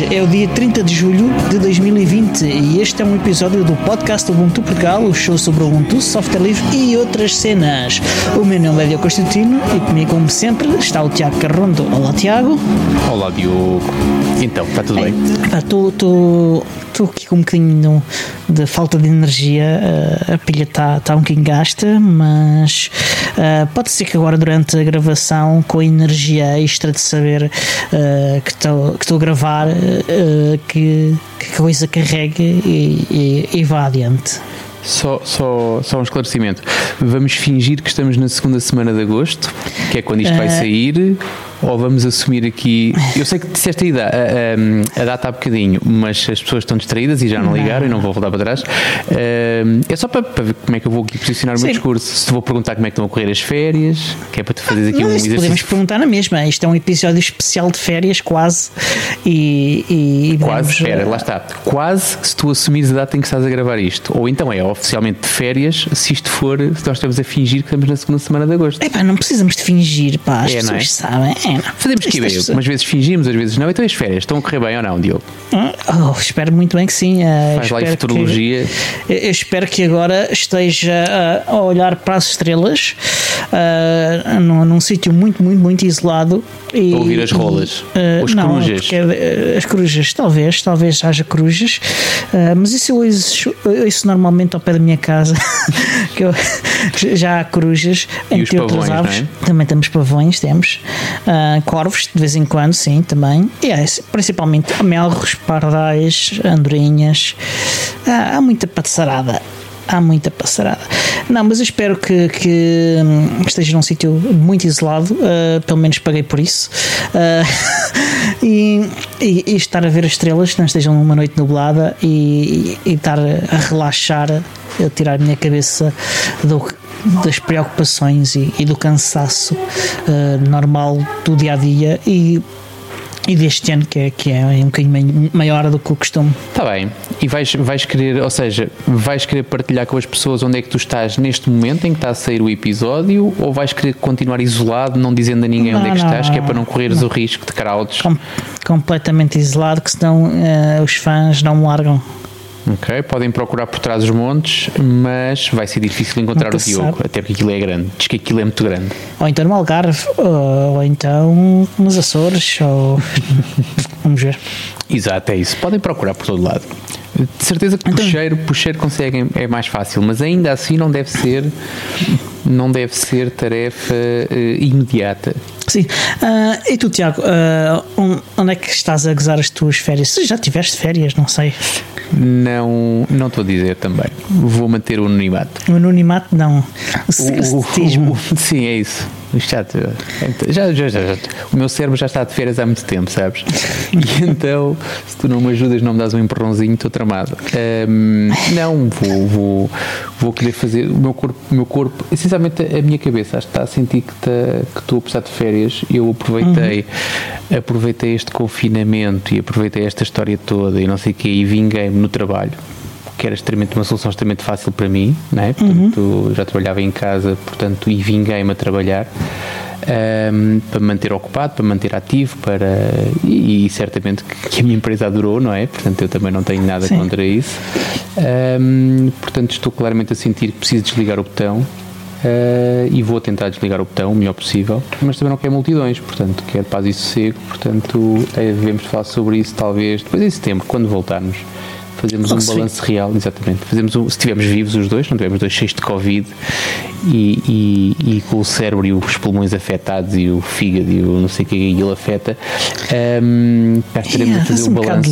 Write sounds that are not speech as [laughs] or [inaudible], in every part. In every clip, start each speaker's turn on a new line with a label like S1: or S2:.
S1: Hoje é o dia 30 de julho de 2020 e este é um episódio do podcast Ubuntu Portugal, o show sobre Ubuntu, software livre e outras cenas. O meu nome é Diogo Constantino e comigo, como sempre, está o Tiago Carrondo. Olá, Tiago.
S2: Olá, Diogo. Então, está tudo bem?
S1: Estou aqui com um bocadinho de falta de energia, uh, a pilha está tá um bocadinho gasta, mas uh, pode ser que agora durante a gravação, com a energia extra de saber uh, que estou a gravar, que, que a coisa carregue e, e, e vá adiante.
S2: Só, só, só um esclarecimento. Vamos fingir que estamos na segunda semana de agosto, que é quando isto vai sair ou vamos assumir aqui. Eu sei que disseste aí a, a, a, data há bocadinho, mas as pessoas estão distraídas e já não ligaram e não vou voltar para trás. É só para, para ver como é que eu vou aqui posicionar o meu discurso. Se te vou perguntar como é que estão a correr as férias, que é para tu fazeres aqui
S1: mas
S2: um exercício.
S1: Podemos perguntar na mesma. Isto é um episódio especial de férias, quase. E, e,
S2: e quase, espera, lá está. Quase se tu assumires a data em que estás a gravar isto. Ou então é oficialmente de férias, se isto for, se nós estamos a fingir que estamos na segunda semana de agosto.
S1: É pá, não precisamos de fingir, pá, as é, pessoas é? sabem. É,
S2: Fazemos que ver, umas vezes fingimos, às vezes não. Então as férias estão a correr bem ou não, Diogo?
S1: Oh, espero muito bem que sim.
S2: Uh, Faz lá futurologia.
S1: Que, eu espero que agora esteja uh, a olhar para as estrelas uh, num, num sítio muito, muito, muito isolado.
S2: E, ouvir as rolas. Uh, Os
S1: não,
S2: corujas.
S1: Porque, as corujas, talvez, talvez haja corujas. mas isso eu ouço, eu ouço normalmente ao pé da minha casa. [laughs] que eu, já há corujas,
S2: e entre outras pavões, aves.
S1: É? Também temos pavões, temos. corvos, de vez em quando, sim, também. E é, principalmente melros, pardais, andorinhas. Há, muita passarada há muita passarada. Não, mas eu espero que, que hum, esteja num sítio muito isolado, uh, pelo menos paguei por isso. Uh, [laughs] e, e, e, estar a ver as estrelas, não estejam numa noite nublada e, e, estar a relaxar, a tirar a minha cabeça do, das preocupações e, do cansaço uh, normal do dia a dia e e deste ano que é, que é um bocadinho maior do que o costume.
S2: Está bem. E vais, vais querer, ou seja, vais querer partilhar com as pessoas onde é que tu estás neste momento em que está a sair o episódio ou vais querer continuar isolado, não dizendo a ninguém não, onde é que não, estás, não, que é para não correres o risco de crowds? Com,
S1: completamente isolado, que senão uh, os fãs não me largam.
S2: Ok, podem procurar por trás dos montes, mas vai ser difícil encontrar Nunca o Diogo, sabe. até porque aquilo é grande. Diz que aquilo é muito grande.
S1: Ou então no Algarve, ou então nos Açores, ou. [laughs] Vamos ver.
S2: Exato, é isso. Podem procurar por todo lado. De certeza que então, puxeiro, puxeiro conseguem, é mais fácil, mas ainda assim não deve ser, não deve ser tarefa uh, imediata.
S1: Sim. Uh, e tu, Tiago, uh, onde é que estás a gozar as tuas férias? Se já tiveste férias, não sei.
S2: Não, não estou a dizer também. Vou manter o anonimato.
S1: O anonimato não. O secretismo.
S2: Sim, é isso. Já, já, já, já, o meu cérebro já está de férias há muito tempo, sabes? [laughs] E então, se tu não me ajudas, não me dás um empurrãozinho, estou tramado. Um, não, vou, vou, vou querer fazer. O meu corpo, o meu corpo, essencialmente a minha cabeça, acho que está a sentir que, está, que estou a precisar de férias. Eu aproveitei, uhum. aproveitei este confinamento e aproveitei esta história toda e não sei o quê e vinguei-me no trabalho que era extremamente uma solução extremamente fácil para mim, né? portanto uhum. já trabalhava em casa, portanto, e vinguei-me a trabalhar. Um, para me manter ocupado, para me manter ativo, para e, e, certamente que a minha empresa adorou, não é? Portanto, eu também não tenho nada Sim. contra isso. Um, portanto, estou claramente a sentir que preciso desligar o botão. Uh, e vou tentar desligar o botão o melhor possível, mas também não quero multidões, portanto quero paz e sossego, portanto é, devemos falar sobre isso talvez depois em setembro, quando voltarmos fazemos um balanço real, exatamente. Fazemos um, se estivermos vivos os dois, não tivermos dois cheios de Covid e, e, e, com o cérebro e os pulmões afetados e o fígado e o não sei o que ele afeta, um, cá estaremos yeah, a fazer um, um balanço.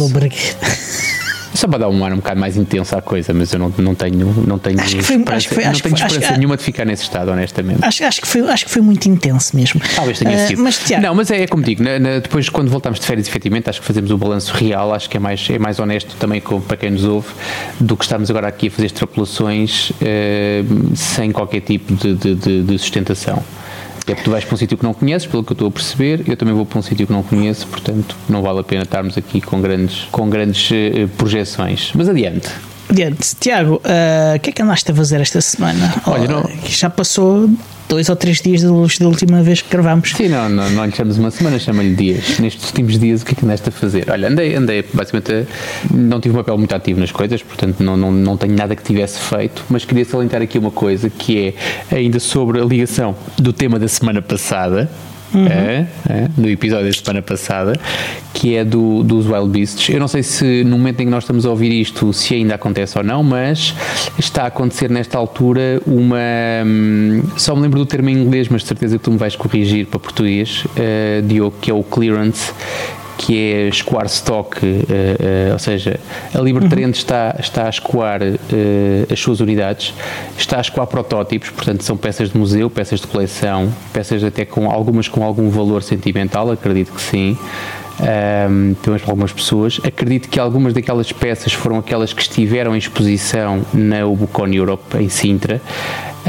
S2: [laughs] Só para dar um ar um bocado mais intenso à coisa, mas eu não, não tenho, não tenho acho foi, esperança, acho foi, não tenho esperança acho, nenhuma de ficar nesse estado, honestamente.
S1: Acho, acho, que, foi, acho que foi muito intenso mesmo.
S2: Talvez tenha uh, sido. Mas, Tiago, não, mas é, é como digo, na, na, depois quando voltamos de férias, efetivamente, acho que fazemos o balanço real, acho que é mais, é mais honesto também com, para quem nos ouve, do que estamos agora aqui a fazer extrapolações uh, sem qualquer tipo de, de, de, de sustentação. É porque tu vais para um sítio que não conheces, pelo que eu estou a perceber, eu também vou para um sítio que não conheço, portanto não vale a pena estarmos aqui com grandes, com grandes uh, projeções. Mas adiante.
S1: Adiante. Tiago, uh, o que é que andaste a fazer esta semana?
S2: Olha, não...
S1: Já passou dois ou três dias da última vez que gravámos.
S2: Sim, não, não, não lhe chamamos uma semana, chama-lhe dias. Nestes últimos dias, o que é que andaste a fazer? Olha, andei, andei basicamente, não tive um papel muito ativo nas coisas, portanto não, não, não tenho nada que tivesse feito, mas queria salientar aqui uma coisa que é ainda sobre a ligação do tema da semana passada, Uhum. É, é, no episódio da semana passada, que é do, dos Wild Beasts. Eu não sei se no momento em que nós estamos a ouvir isto, se ainda acontece ou não, mas está a acontecer nesta altura uma. Hum, só me lembro do termo em inglês, mas de certeza que tu me vais corrigir para português, uh, Diogo, que é o clearance, que é escoar stock, uh, uh, ou seja, a Libertrend uhum. está, está a escoar uh, as suas unidades, está a escoar protótipos, portanto são peças de museu, peças de coleção, peças até com algumas com algum valor sentimental, acredito que sim. Um, pelo menos para algumas pessoas. Acredito que algumas daquelas peças foram aquelas que estiveram em exposição na Ubucon Europe, em Sintra.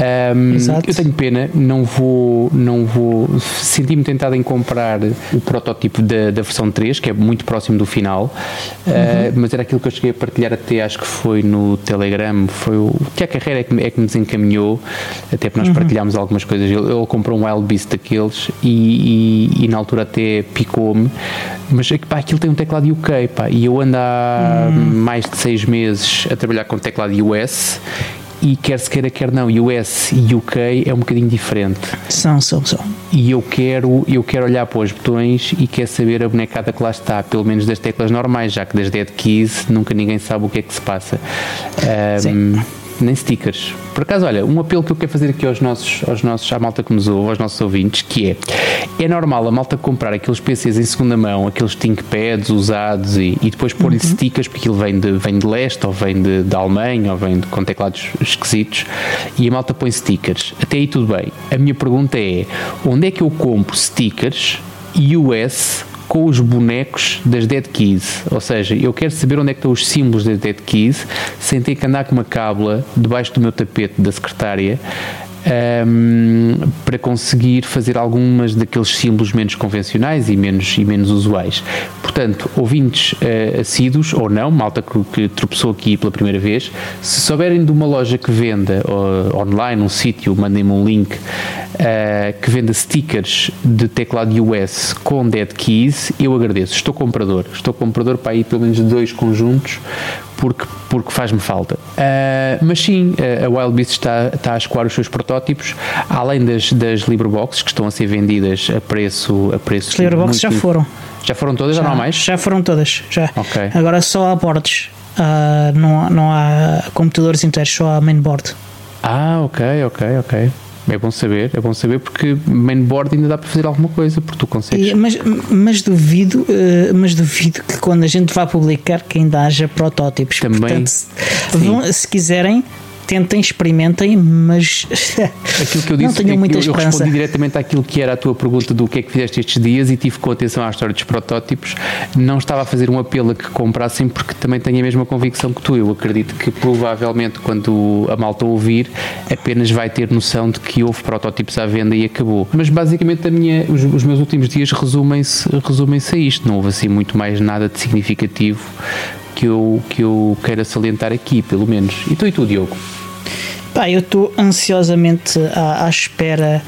S2: Um, eu tenho pena, não vou, não vou. Senti-me tentado em comprar o protótipo da, da versão 3, que é muito próximo do final, uhum. uh, mas era aquilo que eu cheguei a partilhar até, acho que foi no Telegram. Foi o Tiago Carreira é que, é que me desencaminhou, até para nós uhum. partilhámos algumas coisas. Ele, ele, comprou um Wild Beast daqueles e, e, e na altura até picou-me, mas pá, aquilo tem um teclado UK, pá, e eu ando há uhum. mais de seis meses a trabalhar com teclado US e quer se queira, quer não, US e UK é um bocadinho diferente.
S1: São, são, são.
S2: E eu quero, eu quero olhar para os botões e quero saber a bonecada que lá está, pelo menos das teclas normais, já que das Dead Keys nunca ninguém sabe o que é que se passa. Um, Sim nem stickers. Por acaso, olha, um apelo que eu quero fazer aqui aos nossos, aos nossos, à malta que nos ouve, aos nossos ouvintes, que é, é normal a malta comprar aqueles PCs em segunda mão, aqueles ThinkPads usados e, e depois pôr-lhe uhum. stickers, porque aquilo vem de, vem de leste, ou vem de, de Alemanha, ou vem de, com teclados esquisitos, e a malta põe stickers. Até aí tudo bem. A minha pergunta é, onde é que eu compro stickers US com os bonecos das Dead Keys. Ou seja, eu quero saber onde é que estão os símbolos das Dead Keys sem ter que andar com uma cábula debaixo do meu tapete da secretária um, para conseguir fazer algumas daqueles símbolos menos convencionais e menos, e menos usuais. Portanto, ouvintes uh, assíduos ou não, malta que, que tropeçou aqui pela primeira vez, se souberem de uma loja que venda uh, online, um sítio, mandem-me um link uh, que venda stickers de teclado US com dead keys, eu agradeço. Estou comprador, estou comprador para ir pelo menos dois conjuntos porque, porque faz-me falta. Uh, mas sim, a Wild Beast está, está a escoar os seus protótipos, além das, das Libreboxes que estão a ser vendidas a preço. A preço
S1: As Libreboxes já foram.
S2: Já foram todas já, ou não há mais?
S1: Já foram todas, já. Okay. Agora só há boards. Uh, não, não há computadores inteiros, só há mainboard.
S2: Ah, ok, ok, ok. É bom saber, é bom saber porque mainboard ainda dá para fazer alguma coisa, porque tu consegues.
S1: Mas, mas duvido, uh, mas duvido que quando a gente vá publicar que ainda haja protótipos.
S2: Também. Portanto,
S1: se, vão, se quiserem, tentem, experimentem, mas [laughs]
S2: aquilo que eu disse, não tenho muita eu, esperança. Eu respondi diretamente àquilo que era a tua pergunta do que é que fizeste estes dias e tive com atenção à história dos protótipos. Não estava a fazer um apelo a que comprassem porque também tenho a mesma convicção que tu. Eu acredito que provavelmente quando a malta ouvir apenas vai ter noção de que houve protótipos à venda e acabou. Mas basicamente a minha, os, os meus últimos dias resumem-se resumem a isto. Não houve assim muito mais nada de significativo que eu, que eu queira salientar aqui, pelo menos. E tu e tu, Diogo?
S1: Pá, eu estou ansiosamente à, à, espera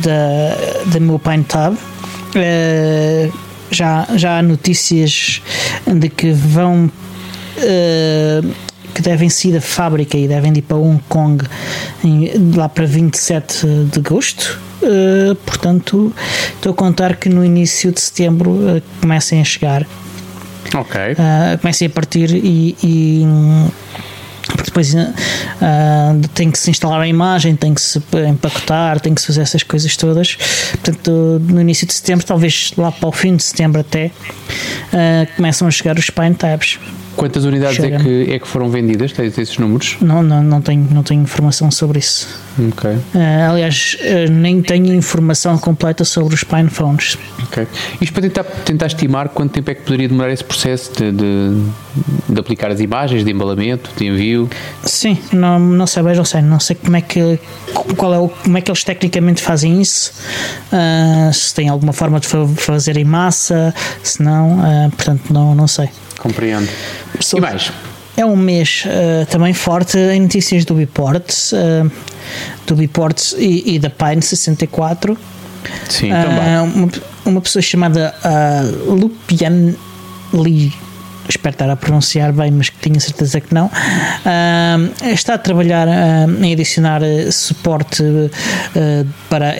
S1: da, da meu Pine Tab. Uh, já, já há notícias de que vão. Uh, que devem sair da fábrica e devem ir para Hong Kong em, lá para 27 de agosto. Uh, portanto, estou a contar que no início de setembro uh, comecem a chegar.
S2: Ok.
S1: Comecem a partir e, e depois uh, tem que se instalar a imagem, tem que se empacotar, tem que se fazer essas coisas todas. Portanto, no início de setembro, talvez lá para o fim de setembro até, uh, começam a chegar os Spine Tabs.
S2: Quantas unidades é que, é que foram vendidas? Tens esses números?
S1: Não, não, não, tenho, não tenho informação sobre isso.
S2: Ok. Uh,
S1: aliás, uh, nem tenho informação completa sobre os Pine Phones.
S2: Ok. Isto para tentar, tentar estimar quanto tempo é que poderia demorar esse processo de, de, de aplicar as imagens, de embalamento, de envio?
S1: Sim, não, não sei, não sei, não sei como é que qual é o, como é que eles tecnicamente fazem isso, uh, se tem alguma forma de fazer em massa, se não, portanto não, não sei.
S2: Compreendo. E mais?
S1: É um mês uh, também forte em notícias do Biports, uh, do Biports e, e da Pine 64.
S2: Sim, também.
S1: Uma, uma pessoa chamada uh, Lupian Lee espero estar a pronunciar bem, mas que tinha certeza que não, uh, está a trabalhar uh, em adicionar uh, suporte para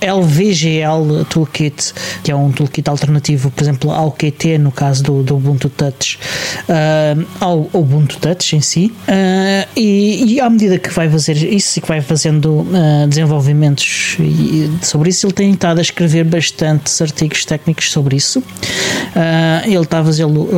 S1: LVGL Toolkit, que é um toolkit alternativo, por exemplo, ao QT, no caso do, do Ubuntu Touch, ao Ubuntu Touch em si, e, e, à medida que vai fazer isso e que vai fazendo desenvolvimentos sobre isso, ele tem estado a escrever bastantes artigos técnicos sobre isso. ele está a fazê-lo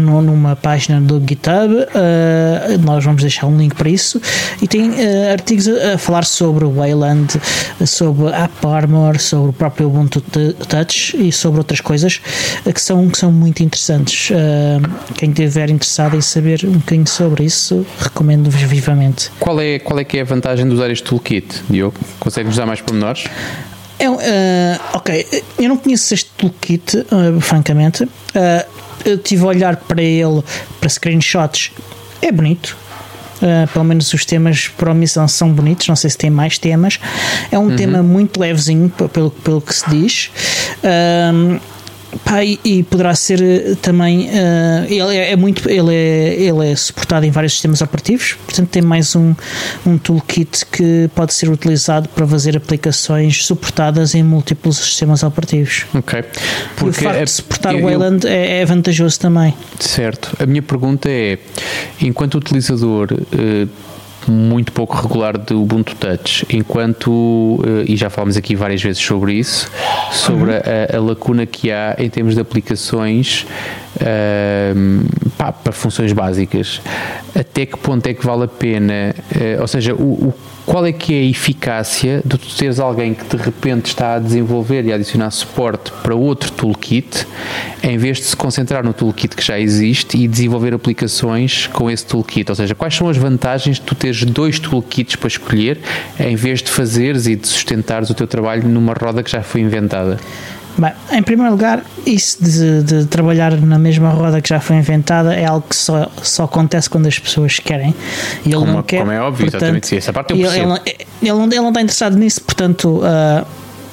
S1: numa página do GitHub, uh, nós vamos deixar um link para isso, e tem uh, artigos a, a, falar sobre o Wayland, sobre AppArmor, sobre o próprio Ubuntu Touch e sobre outras coisas uh, que, são, que são muito interessantes. quem estiver interessado em saber um bocadinho sobre isso, recomendo-vos vivamente.
S2: Qual é, qual é que é a vantagem de usar este toolkit, Diogo? Consegues usar mais pormenores?
S1: É, uh, ok, eu não conheço este toolkit, uh, francamente. Uh, eu tive a olhar para ele, para screenshots, é bonito. Uh, pelo menos os temas para omissão são bonitos, não sei se tem mais temas. É um uhum. tema muito levezinho, pelo, pelo que se diz. Uh, Pá, e, e, poderá ser eh, também uh, ele é, é, muito ele é, ele é suportado em vários sistemas operativos portanto tem mais um, um toolkit que pode ser utilizado para fazer aplicações suportadas em múltiplos sistemas operativos.
S2: Ok.
S1: Porque e o facto é, de suportar o Wayland é, é, vantajoso também.
S2: Certo. A minha pergunta é enquanto utilizador uh, muito pouco regular do Ubuntu Touch, enquanto, eh, e já falámos aqui várias vezes sobre isso, sobre uhum. a, a, lacuna que há em termos de aplicações uh, pá, para funções básicas. Até que ponto é que vale a pena, uh, ou seja, o, o qual é que é a eficácia de tu teres alguém que de repente está a desenvolver e a adicionar suporte para outro toolkit, em vez de se concentrar no toolkit que já existe e desenvolver aplicações com esse toolkit? Ou seja, quais são as vantagens de tu teres dois toolkits para escolher, em vez de fazeres e de sustentares o teu trabalho numa roda que já foi inventada?
S1: Bem, em primeiro lugar, isso de, de, trabalhar na mesma roda que já foi inventada é algo que só, só acontece quando as pessoas querem. E ele
S2: como,
S1: não quer.
S2: Como é óbvio, portanto, exatamente. Essa parte eu
S1: ele, ele, ele, não, ele não está interessado nisso, portanto. Uh,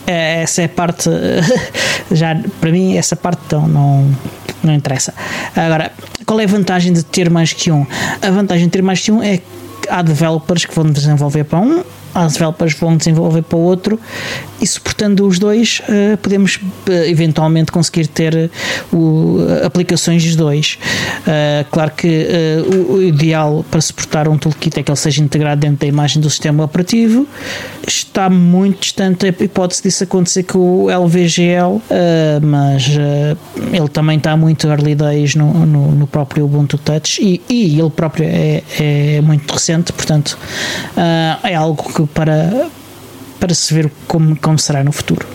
S1: essa é a parte. [laughs] já para mim, essa parte então, não, não interessa. Agora, qual é a vantagem de ter mais que um? A vantagem de ter mais que um é que há developers que vão desenvolver para um as developers vão desenvolver para o outro e suportando os dois uh, podemos uh, eventualmente conseguir ter uh, aplicações dos dois. claro que o, o, ideal para suportar um toolkit é que ele seja integrado dentro da imagem do sistema operativo. Está muito distante a hipótese disso acontecer com o LVGL, mas ele também está muito early days no, no, no próprio Ubuntu Touch e, e ele próprio é, é muito recente, portanto é algo para, para se ver como, como será no futuro.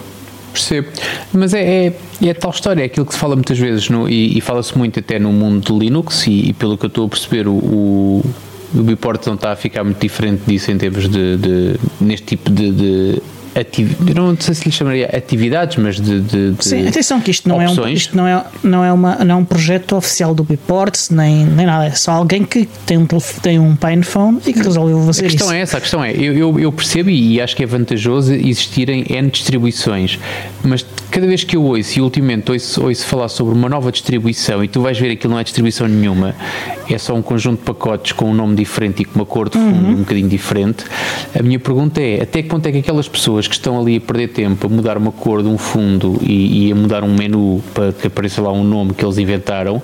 S2: Percebo. Mas é, é, é, tal história, é aquilo que se fala muitas vezes no, e, e fala-se muito até no mundo de Linux e, e, pelo que eu estou a perceber o, o, o Biport não está a ficar muito diferente disso em termos de, de neste tipo de, de Ativ... não sei se lhe chamaria atividades, mas de, de, de
S1: Sim, atenção que isto não opções. é um, isto não é, não é, uma, não é um projeto oficial do Biports, nem, nem nada, é só alguém que tem um, tem um PinePhone e que resolveu fazer
S2: isso. A questão
S1: isso.
S2: é essa, a questão é, eu, eu, eu, percebo e acho que é vantajoso existirem N distribuições, mas cada vez que eu ouço e ultimamente ouço, ouço falar sobre uma nova distribuição e tu vais ver que aquilo não é distribuição nenhuma, é só um conjunto de pacotes com um nome diferente e com uma cor de fundo uhum. um bocadinho diferente, a minha pergunta é, até que ponto é que aquelas pessoas pessoas que estão ali a perder tempo a mudar uma cor de um fundo e, e a mudar um menu para que apareça lá um nome que eles inventaram,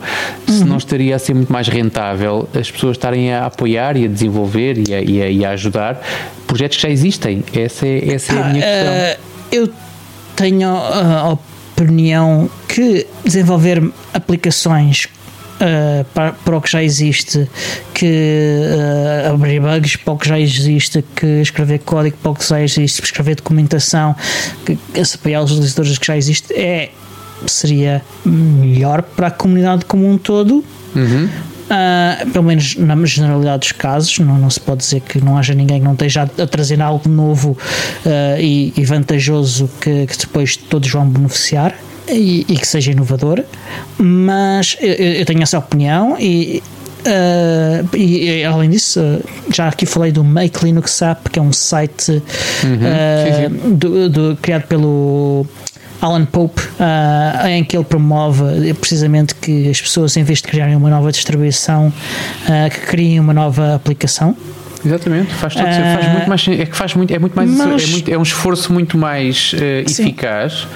S2: uhum. se não estaria a ser muito mais rentável as pessoas estarem a apoiar e a desenvolver e a, e a, e a ajudar projetos que já existem? Essa é, essa é a minha questão. Uh,
S1: eu tenho a opinião que desenvolver aplicações uh, para, para, o que já existe, que uh, abrir bugs para o que já existe, que escrever código para o que já existe, escrever documentação, que, que apoiar os utilizadores que já existe, é, seria melhor para a comunidade como um todo.
S2: Uhum.
S1: Uh, pelo menos na generalidade dos casos, não, não, se pode dizer que não haja ninguém que não esteja a, a trazer algo novo uh, e, e, vantajoso que, que, depois todos vão beneficiar e, e que seja inovador, mas eu, eu, tenho essa opinião e Uh, e, e, além disso, uh, já aqui falei do Make Linux App, que é um site uhum, uh, sim, sim. Do, do, criado pelo Alan Pope, em que ele promove precisamente que as pessoas, em vez de criarem uma nova distribuição, que criem uma nova aplicação.
S2: Exatamente, faz todo, faz muito mais, é que faz muito, é muito mais, mas, é, muito, é um esforço muito mais eficaz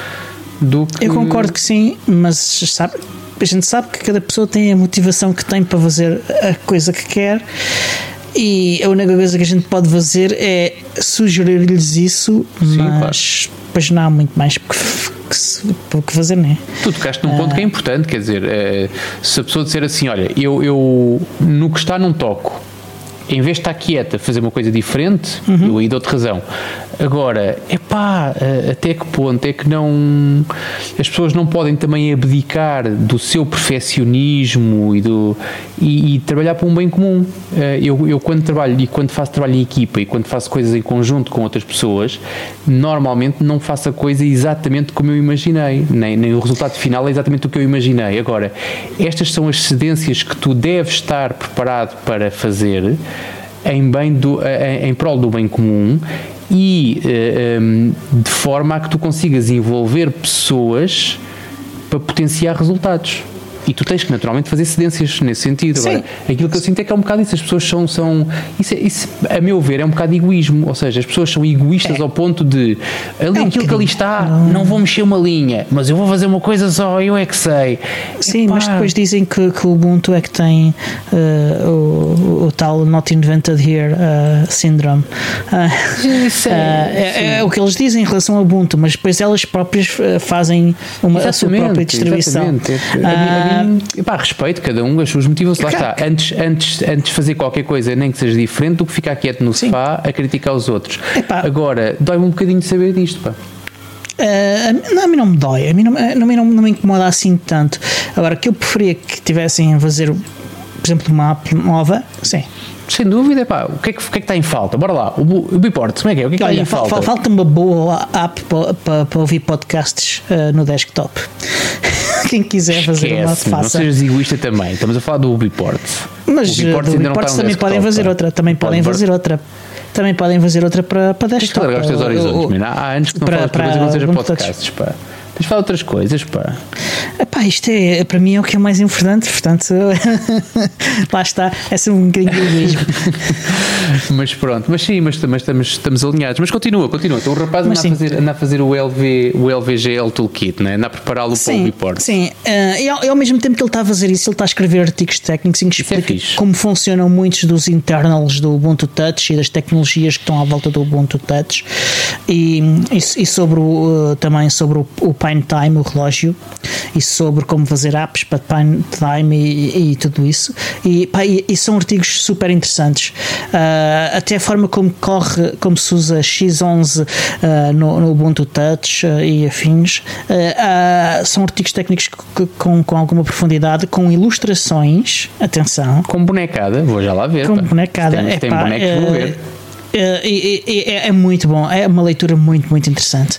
S2: do que.
S1: Eu concordo que sim, mas sabe, a gente sabe que cada pessoa tem a motivação que tem para fazer a coisa que quer e a única coisa que a gente pode fazer é sugerir-lhes isso, Sim, mas claro. depois não há muito mais que, que, fazer, né?
S2: Tu tocaste num ponto que é importante, quer dizer, é, se a pessoa disser assim, olha, eu, eu no que está não toco, em vez de estar quieta, fazer uma coisa diferente, uhum. eu aí dou-te razão. Agora, é pá, até que ponto é que não. As pessoas não podem também abdicar do seu perfeccionismo e, do, e, e trabalhar para um bem comum. Eh, eu, eu, quando trabalho e quando faço trabalho em equipa e quando faço coisas em conjunto com outras pessoas, normalmente não faço a coisa exatamente como eu imaginei, nem, nem o resultado final é exatamente o que eu imaginei. Agora, estas são as cedências que tu deves estar preparado para fazer em, bem do, em, em prol do bem comum e ehm, de forma a que tu consigas envolver pessoas para potenciar resultados. E tu tens que naturalmente fazer cedências nesse sentido. Sim. Agora, aquilo que eu sinto é que é um bocado isso. As pessoas são. são isso, é, isso, a meu ver, é um bocado egoísmo. Ou seja, as pessoas são egoístas é. ao ponto de ali, é um aquilo que ali está, não. não vou mexer uma linha, mas eu vou fazer uma coisa só, eu é que sei.
S1: Sim, Epá. mas depois dizem que, que o Ubuntu é que tem uh, o, o, tal Not Invented Here uh, syndrome. [laughs] Uh, é, é, o que eles dizem em relação ao Ubuntu, mas depois elas próprias fazem uma, a sua própria distribuição. Exatamente
S2: pá, respeito cada um, as suas motivações. Lá está. Antes, antes, antes de fazer qualquer coisa, nem que seja diferente, do que ficar quieto no Sim. sofá a criticar os outros. Epá. Agora, dói-me um bocadinho de saber disto, pá.
S1: Uh, a mim não me dói, a mim não, a mim não, não me incomoda assim tanto. Agora, que eu preferia que tivessem a fazer, por exemplo, uma app nova, sim,
S2: sem dúvida, pá, o que, é que, o que é que está em falta? Bora lá, o, o Biport, como é que é? O que é que Olha, está em falta?
S1: Falta uma boa app para, para, para ouvir podcasts uh, no desktop. Quem quiser fazer Esquece, uma faça.
S2: Não sejas egoísta também, estamos a falar do Biport.
S1: Mas o Biport do Biport também podem fazer outra, também podem fazer outra também podem fazer outra para, para desktop. Tens que
S2: largar os teus horizontes, Há anos que não para, falas para, para, para, para, para podcasts, pá. De falar outras coisas, pá.
S1: Epá, isto é, para mim é o que é mais importante, portanto, [laughs] lá está, é sempre um bocadinho mesmo. [laughs]
S2: mas pronto, mas sim, mas, mas estamos, estamos alinhados. Mas continua, continua. Então o rapaz anda a, fazer, anda a fazer o, LV, o LVGL Toolkit, né? anda a prepará-lo para o report.
S1: Sim, uh, e, ao, e, ao, mesmo tempo que ele está a fazer isso, ele está a escrever artigos técnicos em que é explica é como funcionam muitos dos internals do Ubuntu Touch e das tecnologias que estão à volta do Ubuntu Touch e, e, e sobre o, uh, também sobre o, o Pine Time, o relógio, e sobre como fazer apps para Pine Time e, e tudo isso. E, pá, e, e, são artigos super interessantes. Uh, até a forma como corre, como se usa X11 uh, no, no, Ubuntu Touch uh, e afins. são artigos técnicos que, com, com alguma profundidade, com ilustrações. Atenção.
S2: Com bonecada, vou já lá ver.
S1: Com pá. bonecada. Tem,
S2: é, tem pá, bonecos, vou ver.
S1: É, é, muito bom, é uma leitura muito, muito interessante.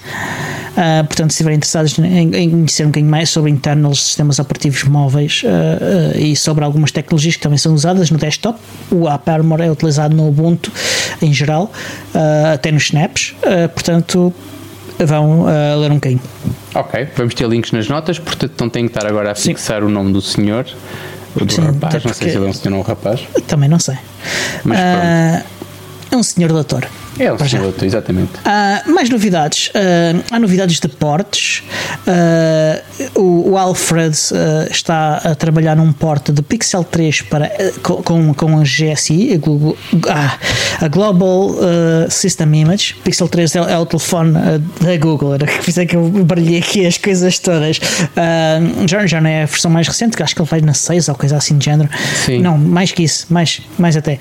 S1: Uh, portanto, se estiverem interessados em, em, conhecer um bocadinho mais sobre internals sistemas operativos móveis uh, uh, e sobre algumas tecnologias que também são usadas no desktop, o AppArmor é utilizado no Ubuntu em geral, até nos snaps, portanto, vão ler um bocadinho.
S2: Ok, vamos ter links nas notas, portanto, não tenho que estar agora a fixar Sim. o nome do senhor. O do Sim, rapaz, não sei se ele é um senhor ou um rapaz.
S1: Também não sei. Mas é um senhor doutor.
S2: É o piloto, exatamente.
S1: Uh, mais novidades. Uh, há novidades de portes. Uh, o, o, Alfred está a trabalhar num porte de Pixel 3 para, com, com a GSI, a Global, ah, a Global System Image. Pixel 3 é, é o telefone da Google, era que é que eu baralhei aqui as coisas todas. já, já não é a versão mais recente, que acho que ele vai na 6 ou coisa assim de género. Sim. Não, mais que isso, mais, mais até.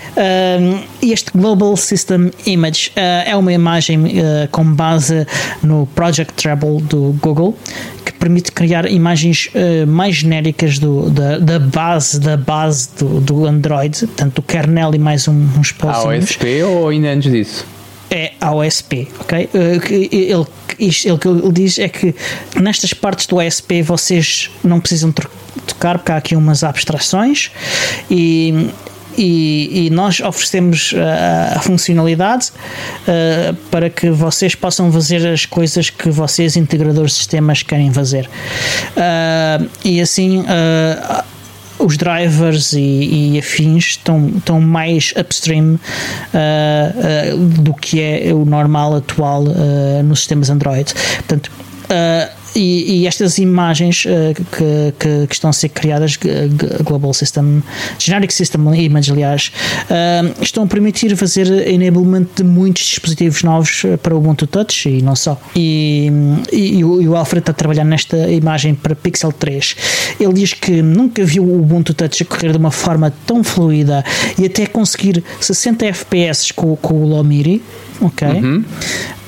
S1: este Global System Image uh, é uma imagem uh, com base no Project Treble do Google que permite criar imagens uh, mais genéricas do, da, da, base da base do, do Android, portanto do kernel e mais um, uns pauzinhos.
S2: AOSP ou ainda antes disso?
S1: É AOSP, ok? Ele, ele, o que ele diz é que nestas partes do OSP vocês não precisam tocar, porque há aqui umas abstrações e, e, e, nós oferecemos a, a funcionalidade uh, para que vocês possam fazer as coisas que vocês, integradores de sistemas, querem fazer. Uh, e assim. Uh, os drivers e, e, afins estão, estão mais upstream do que é o normal atual nos sistemas Android. Portanto, e, e, estas imagens uh, que, que, que, estão a ser criadas, Global System, Generic System Image, aliás, uh, estão a permitir fazer enablement de muitos dispositivos novos eh, para o Ubuntu Touch e não só. E, e, e o Alfred está a trabalhar nesta imagem para Pixel 3. Ele diz que nunca viu o Ubuntu Touch correr de uma forma tão fluida e até conseguir 60 FPS com, com o Lomiri ok? Uhum.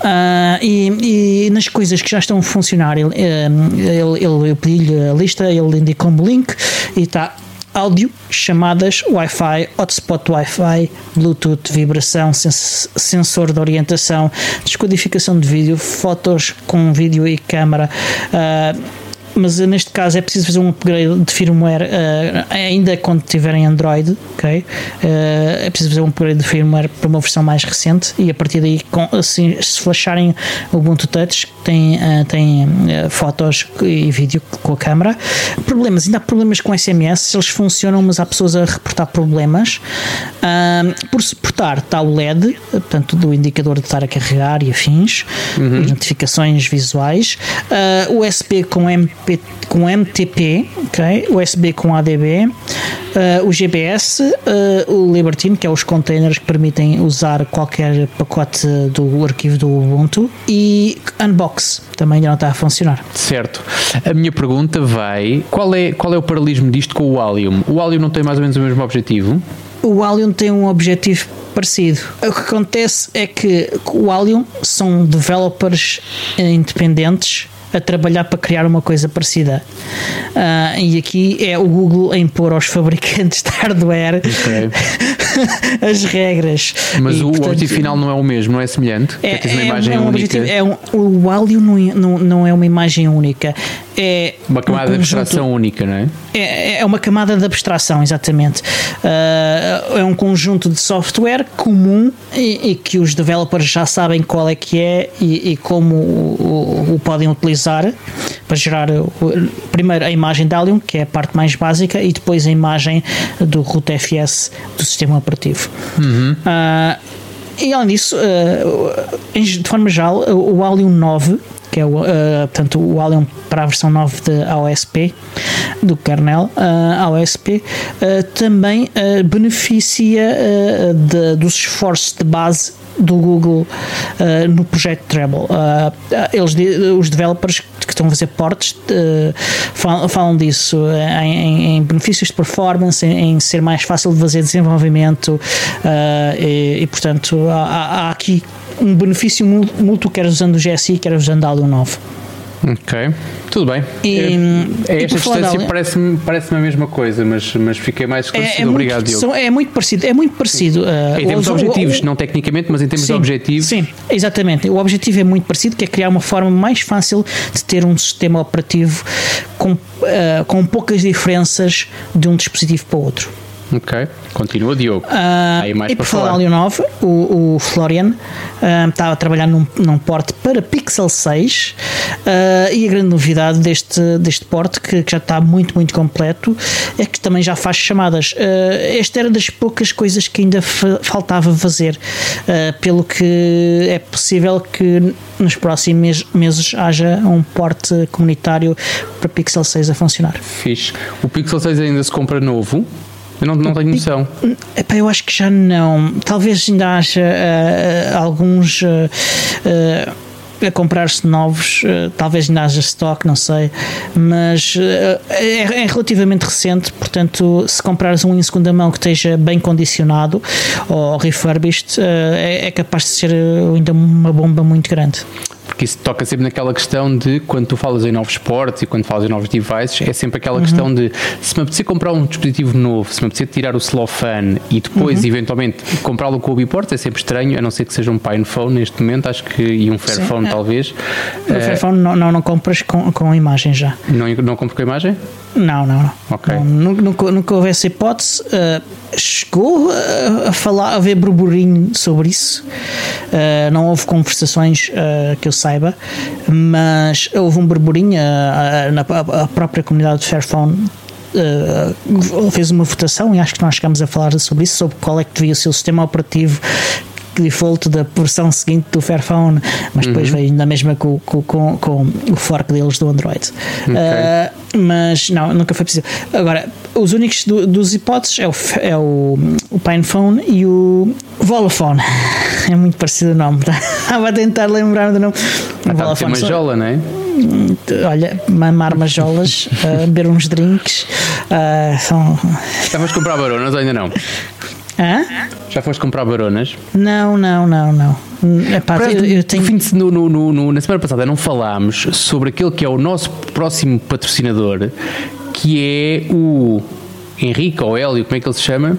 S1: Uh, e, e, nas coisas que já estão a funcionar, ele, eh, ele, ele eu pedi-lhe a lista, ele indicou-me o link e está áudio, chamadas, Wi-Fi, hotspot Wi-Fi, Bluetooth, vibração, sens sensor de orientação, descodificação de vídeo, fotos com vídeo e câmera. Uh, mas neste caso é preciso fazer um upgrade de firmware uh, ainda quando tiverem Android, ok? Uh, é preciso fazer um upgrade de firmware para uma versão mais recente e a partir daí, com, assim, se flasharem o Ubuntu Touch, tem, uh, tem fotos e vídeo com a câmera. Problemas, ainda há problemas com SMS, eles funcionam, mas há pessoas a reportar problemas. por suportar está o LED, portanto, do indicador de estar a carregar e afins, uhum. e notificações visuais. USB com MP com MTP, okay? USB com ADB, uh, o GBS, uh, o Libertine, que é os containers que permitem usar qualquer pacote do arquivo do Ubuntu, e Unbox, também ainda não está a funcionar.
S2: Certo. A minha pergunta vai: qual é, qual é o paralelismo disto com o Allium? O Allium não tem mais ou menos o mesmo objetivo?
S1: O Allium tem um objetivo parecido. O que acontece é que o Allium são developers independentes a trabalhar para criar uma coisa parecida. Uh, e aqui é o Google a impor aos fabricantes de hardware okay. [laughs] as regras.
S2: Mas e, o portanto, objetivo final não é o mesmo, não é semelhante?
S1: É, é, uma imagem é um única. Objetivo, é um, o áudio não, não, não é uma imagem única. É
S2: uma camada um de abstração única, não é?
S1: é? É uma camada de abstração, exatamente. Uh, é um conjunto de software comum e, e, que os developers já sabem qual é que é e, e como o, o, o podem utilizar para gerar primeiro a imagem da Allium, que é a parte mais básica, e depois a imagem do root.fs do sistema operativo. Uhum. Uh, e além disso, uh, de forma geral, o Allium 9 que é o, uh, portanto, o Allium para a versão 9 de AOSP, do kernel uh, AOSP, uh, também beneficia de, dos esforços de base do Google uh, no projeto Treble. Uh, eles, os developers que estão a fazer portes uh, falam, falam, disso em, em, benefícios de performance, em, em, ser mais fácil de fazer desenvolvimento e, e, portanto há, há, aqui um benefício mútuo, quer usando o GSI, quer usando Alio 9.
S2: Ok, tudo bem. E, é, esta distância parece-me parece a mesma coisa, mas, mas fiquei mais esclarecido. É, é Obrigado,
S1: muito, Diogo. É muito parecido, é muito parecido.
S2: Uh, em termos de objetivos, o, não tecnicamente, mas em termos
S1: sim,
S2: de objetivos.
S1: Sim, exatamente. O objetivo é muito parecido, que é criar uma forma mais fácil de ter um sistema operativo com, uh, com poucas diferenças de um dispositivo para o outro.
S2: Ok, continua Diogo.
S1: Uh, Aí mais e por falar ali 9, o, o Florian uh, estava a trabalhar num, num porte para Pixel 6 uh, e a grande novidade deste, deste porte, que, que, já está muito, muito completo, é que também já faz chamadas. esta era das poucas coisas que ainda faltava fazer, pelo que é possível que nos próximos meses haja um porte comunitário para Pixel 6 a funcionar.
S2: Fixe. O Pixel 6 ainda se compra novo? Eu não, não tenho noção.
S1: Epá, eu acho que já não. Talvez ainda haja uh, alguns. Uh, uh, a comprar-se novos, talvez ainda haja stock, não sei, mas é, é, relativamente recente, portanto, se comprares um em segunda mão que esteja bem condicionado ou refurbished, é, é capaz de ser ainda uma bomba muito grande
S2: porque isso toca sempre naquela questão de quando tu falas em novos esportes e quando falas em novos devices, é sempre aquela uhum. questão de se me apetecer comprar um dispositivo novo, se me apetecer tirar o cellophane e depois uhum. eventualmente comprá-lo com o Biport, é sempre estranho, a não ser que seja um PinePhone neste momento, acho que e um Fairphone Sim, é. talvez.
S1: O uh, Fairphone não, não, não compras com, com a imagem já.
S2: Não, não compro com a imagem?
S1: Não, não, não.
S2: Ok.
S1: Não, nu- nunca, nunca houve essa hipótese. Uh, chegou a, falar, a haver burburinho sobre isso. Uh, não houve conversações uh, que eu saiba, mas houve um burburinho. na, própria comunidade de Fairphone uh, fez uma votação e acho que nós chegamos a falar sobre isso, sobre qual é que devia ser o sistema operativo default da versão seguinte do Fairphone, mas depois veio na mesma com, com, com, com o fork deles do Android. Uh, mas não, nunca foi preciso. Agora, os únicos do- dos hipóteses é o, é o, o PinePhone e o Volaphone. [laughs] É muito parecido o nome. tá? [laughs] Estava a tentar lembrar do nome.
S2: Ah, tá a uma jola, não é?
S1: Olha, mamar majolas, uh, beber uns drinks. uh, são.
S2: Já foste comprar baronas ou ainda não? [laughs]
S1: Hã?
S2: Já foste comprar baronas?
S1: Não, não, não, não. Epá,
S2: Por
S1: eu, eu
S2: no
S1: tenho.
S2: no- no- no- no- na semana passada não falámos sobre aquele que é o nosso próximo patrocinador, que é o Henrique ou Hélio, como é que ele se chama?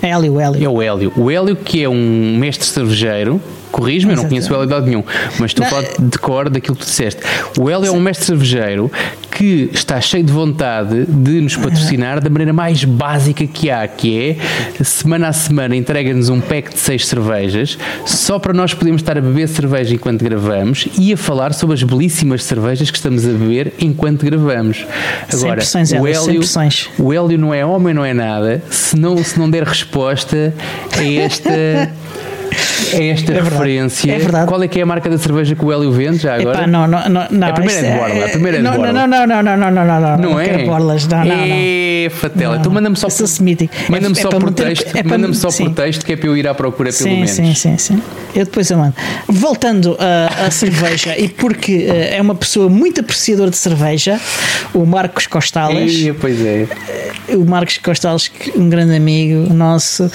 S1: Hélio, Hélio.
S2: É o Hélio. O Hélio, que é um mestre cervejeiro, corrijo-me, eu não conheço o Hélio de lado nenhum, mas estou a
S1: Não,
S2: falar de cor daquilo que tu disseste. O Hélio é um mestre cervejeiro que está cheio de vontade de nos patrocinar da maneira mais básica que há, que é semana a semana entrega-nos um pack de seis cervejas, só para nós podermos estar a beber cerveja enquanto gravamos e a falar sobre as belíssimas cervejas que estamos a beber enquanto gravamos. Agora,
S1: pressões,
S2: o
S1: Hélio,
S2: o Hélio não é homem, não é nada, se não, se não der resposta a esta. [laughs] A esta
S1: É
S2: referência,
S1: É verdade.
S2: qual é que é a marca da cerveja que o Hélio vende já agora?
S1: Epá, não, não, não, não.
S2: A primeira é de Borla, a primeira é de
S1: não,
S2: Borla.
S1: Não, não, não, não, não, não, não, não,
S2: Não é?
S1: quero borlas, não, não, não.
S2: É, fatela.
S1: Não,
S2: Então manda-me só,
S1: É- é
S2: só por texto,
S1: é
S2: manda-me só por texto que é para eu ir à procura pelo menos.
S1: sim, sim, sim. Eu depois eu mando. Voltando à cerveja, e porque eh, é uma pessoa muito apreciadora de cerveja, o Marcos Costales.
S2: Ei, pois é.
S1: o Marcos Costales, um grande amigo nosso, uh,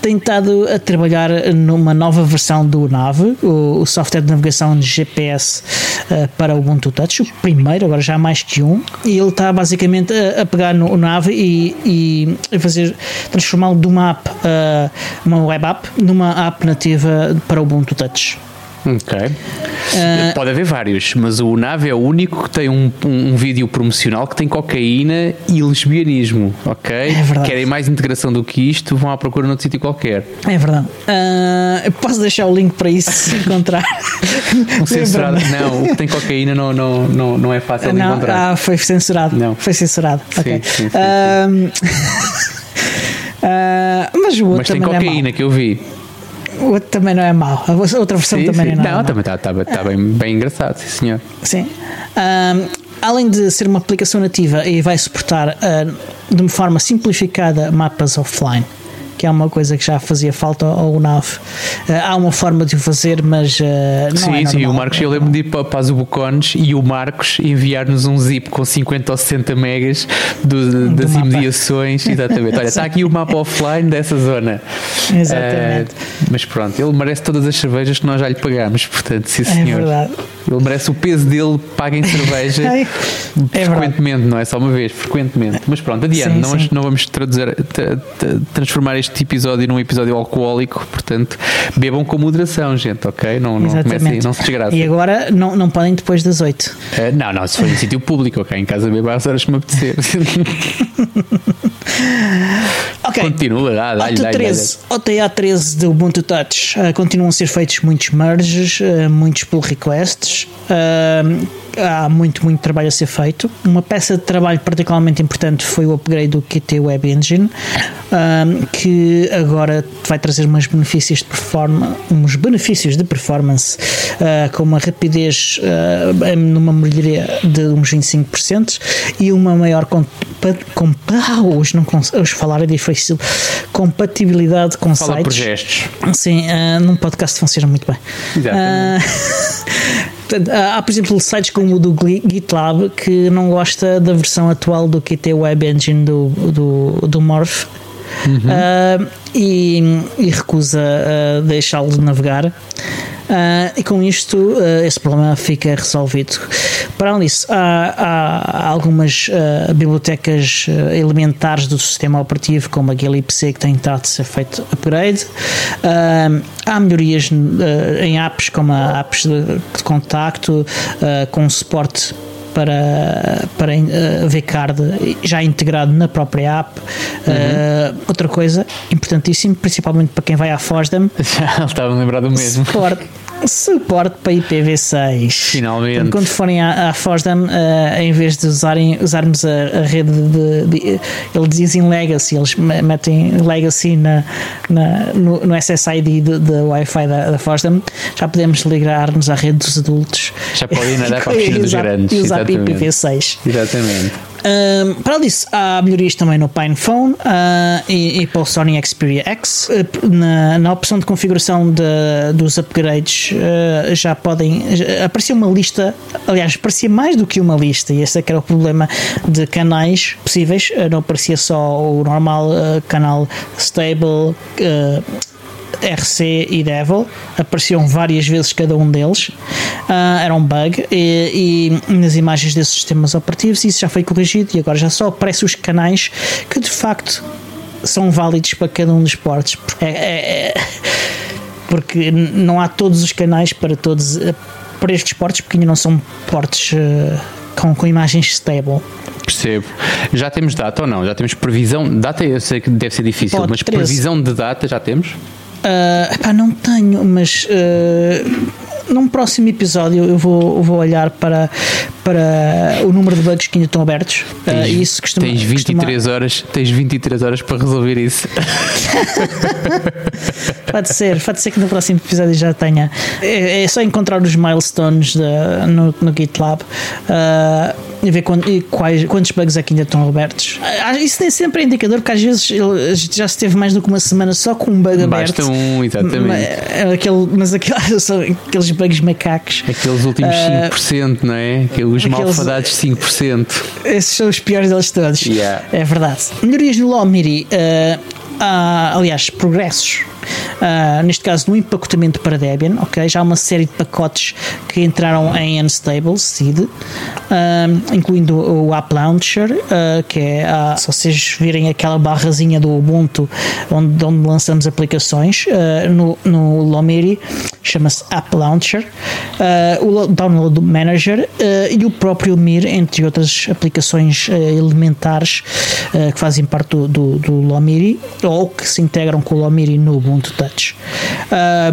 S1: tem estado a trabalhar numa nova versão do Nave, o, o software de navegação de GPS uh, para o Ubuntu Touch, o primeiro, agora já há mais que um, e ele está basicamente a, a pegar no Nave e, e fazer transformá-lo de uma app, uh, uma web app, numa app nativa para o Ubuntu Touch.
S2: Ok.
S1: Ah.
S2: Pode haver vários, mas o Nave é o único que tem um, um, um vídeo promocional que tem cocaína e lesbianismo, ok?
S1: É verdade.
S2: Querem mais integração do que isto, vão à procura noutro sítio qualquer.
S1: É verdade. Uh, posso deixar o link para isso se encontrar. [laughs]
S2: Um censurado. Não, o que tem cocaína não, não, não, não é fácil de
S1: Não,
S2: encontrar.
S1: ah, foi censurado.
S2: Não.
S1: Foi censurado.
S2: Sim,
S1: ok.
S2: sim, sim, [laughs]
S1: ah, mas o outro
S2: mas tem
S1: é
S2: cocaína que eu vi.
S1: Outro também não é mau. A outra versão
S2: Sim,
S1: também
S2: sim.
S1: não é
S2: Não, também está tá, tá bem, bem engraçado, sim senhor.
S1: Sim. Ahm, além de ser uma aplicação nativa e vai suportar ah, de uma forma simplificada mapas offline. Que é uma coisa que já fazia falta ao NAV. Ah, há uma forma de o fazer, mas ah, não
S2: sim,
S1: é
S2: sim, o. Marcos, eu lembro de ir para, para as Ubucones e o Marcos enviar-nos um zip com 50 ou 60 megas do- das
S1: mapa.
S2: imediações. Exatamente. Olha, está aqui o mapa [laughs] offline dessa zona.
S1: Exatamente.
S2: Eh, mas pronto, ele merece todas as cervejas que nós já lhe pagamos, portanto, sim
S1: É
S2: senhor.
S1: verdade.
S2: Ele merece o peso dele, paga em cerveja [laughs]
S1: É verdade.
S2: frequentemente, não é só uma vez, frequentemente. Mas pronto, adiante,
S1: Sim,
S2: não, vamos-
S1: sim.
S2: não vamos traduzir, tra- tra- transformar este episódio num episódio alcoólico, portanto, bebam com moderação, gente, ok? Não, não, comecem, não se desgracem.
S1: E agora não, não podem depois das 8.
S2: Eh, não, não, se for em sítio público, ok? Em casa beba às horas que me apetecer. [laughs]
S1: Ok.
S2: Continua, dá, dá-lhe,
S1: OTA
S2: dá-lhe,
S1: 13, OTA 13 do Ubuntu Touch uh, continuam a ser feitos muitos merges, uh, muitos pull requests. uh, há muito, muito trabalho a ser feito. Uma peça de trabalho particularmente importante foi o upgrade do Qt Web Engine, uh, que agora vai trazer umas benefícios de performance, uns benefícios de performance uh, com uma rapidez uh, numa melhoria de uns 25% e uma maior compa- com, ah, hoje não hoje falar é difícil compatibilidade com
S2: Fala por
S1: sites
S2: gestos.
S1: Sim, ah, num podcast funciona muito bem.
S2: Exatamente.
S1: Ah, [laughs] portanto, há, por exemplo, sites como o do GitLab que não gosta da versão atual do Qt Web Engine do, do, do Morph. Ah, e, e recusa ah, deixá-lo de navegar. Ah, e com isto ah, esse problema fica resolvido. Para além disso, há, há algumas bibliotecas elementares do sistema operativo, como a glibc, que tem estado a ser feito upgrade. Há melhorias em apps, como a apps de, de contacto, com suporte para, para uh, VCard já integrado na própria app. Uh, outra coisa importantíssimo, principalmente para quem vai à FOSDEM.
S2: Já [laughs] estava a lembrar do mesmo.
S1: Suporte para IPv6.
S2: Finalmente.
S1: Então, quando forem à, à FOSDEM, uh, em vez de usarem, usarmos a, a rede de, de, Eles dizem Legacy, eles metem Legacy na, na no, no, SSID da Wi-Fi da, da FOSDEM, já podemos ligar-nos à rede dos adultos.
S2: Já podem nadar [laughs] para a piscina dos grandes.
S1: E usar IPv6.
S2: Exatamente.
S1: Um, para disso, há melhorias também no PinePhone uh, e, e para o Sony Xperia X. Uh, na, na opção de configuração de, dos upgrades, uh, já podem. Já, aparecia uma lista, aliás, parecia mais do que uma lista, e esse é que era o problema de canais possíveis. não aparecia só o normal canal stable RC e Devil, apareciam várias vezes cada um deles, uh, era um bug, e, e, nas imagens desses sistemas operativos isso já foi corrigido e agora já só aparecem os canais que de facto são válidos para cada um dos portos. É, é, é, porque não há todos os canais para todos para estes portos porque ainda não são portos uh, com, com imagens stable.
S2: Percebo. Já temos data ou não? Já temos previsão? Data eu sei que deve ser difícil, Pode, mas 13. previsão de data já temos?
S1: Uh, epá, não tenho, mas uh, num próximo episódio eu vou, vou olhar para, para o número de bugs que ainda estão abertos.
S2: Tens, uh, isso costuma, tens 23 costuma... horas, tens 23 horas para resolver isso. [laughs]
S1: pode ser, pode ser que no próximo episódio já tenha. É, é só encontrar os milestones de, no, no GitLab. Uh, e ver quando, e quais, quantos bugs é que ainda estão abertos. Ah, isso nem sempre é indicador, porque às vezes já se teve mais do que uma semana só com um bug
S2: Basta
S1: aberto.
S2: Basta um, exatamente.
S1: É aquele, mas aqueles, [laughs] são aqueles bugs macacos.
S2: Aqueles últimos 5%, uh, não é? Aqueles malfadados 5%.
S1: Esses são os piores deles todos.
S2: Yeah.
S1: É verdade. Melhorias no LawMiri. Uh, uh, aliás, progressos. Uh, neste caso no empacotamento para Debian, ok? Já há uma série de pacotes que entraram em Unstable Seed, uh, incluindo o App Launcher, uh, que é, se vocês virem aquela barrazinha do Ubuntu onde, onde lançamos aplicações, no, no Lomiri chama-se App Launcher, o Download Manager e o próprio Mir, entre outras aplicações elementares que fazem parte do, do, do Lomiri ou que se integram com o Lomiri no Ubuntu Touch.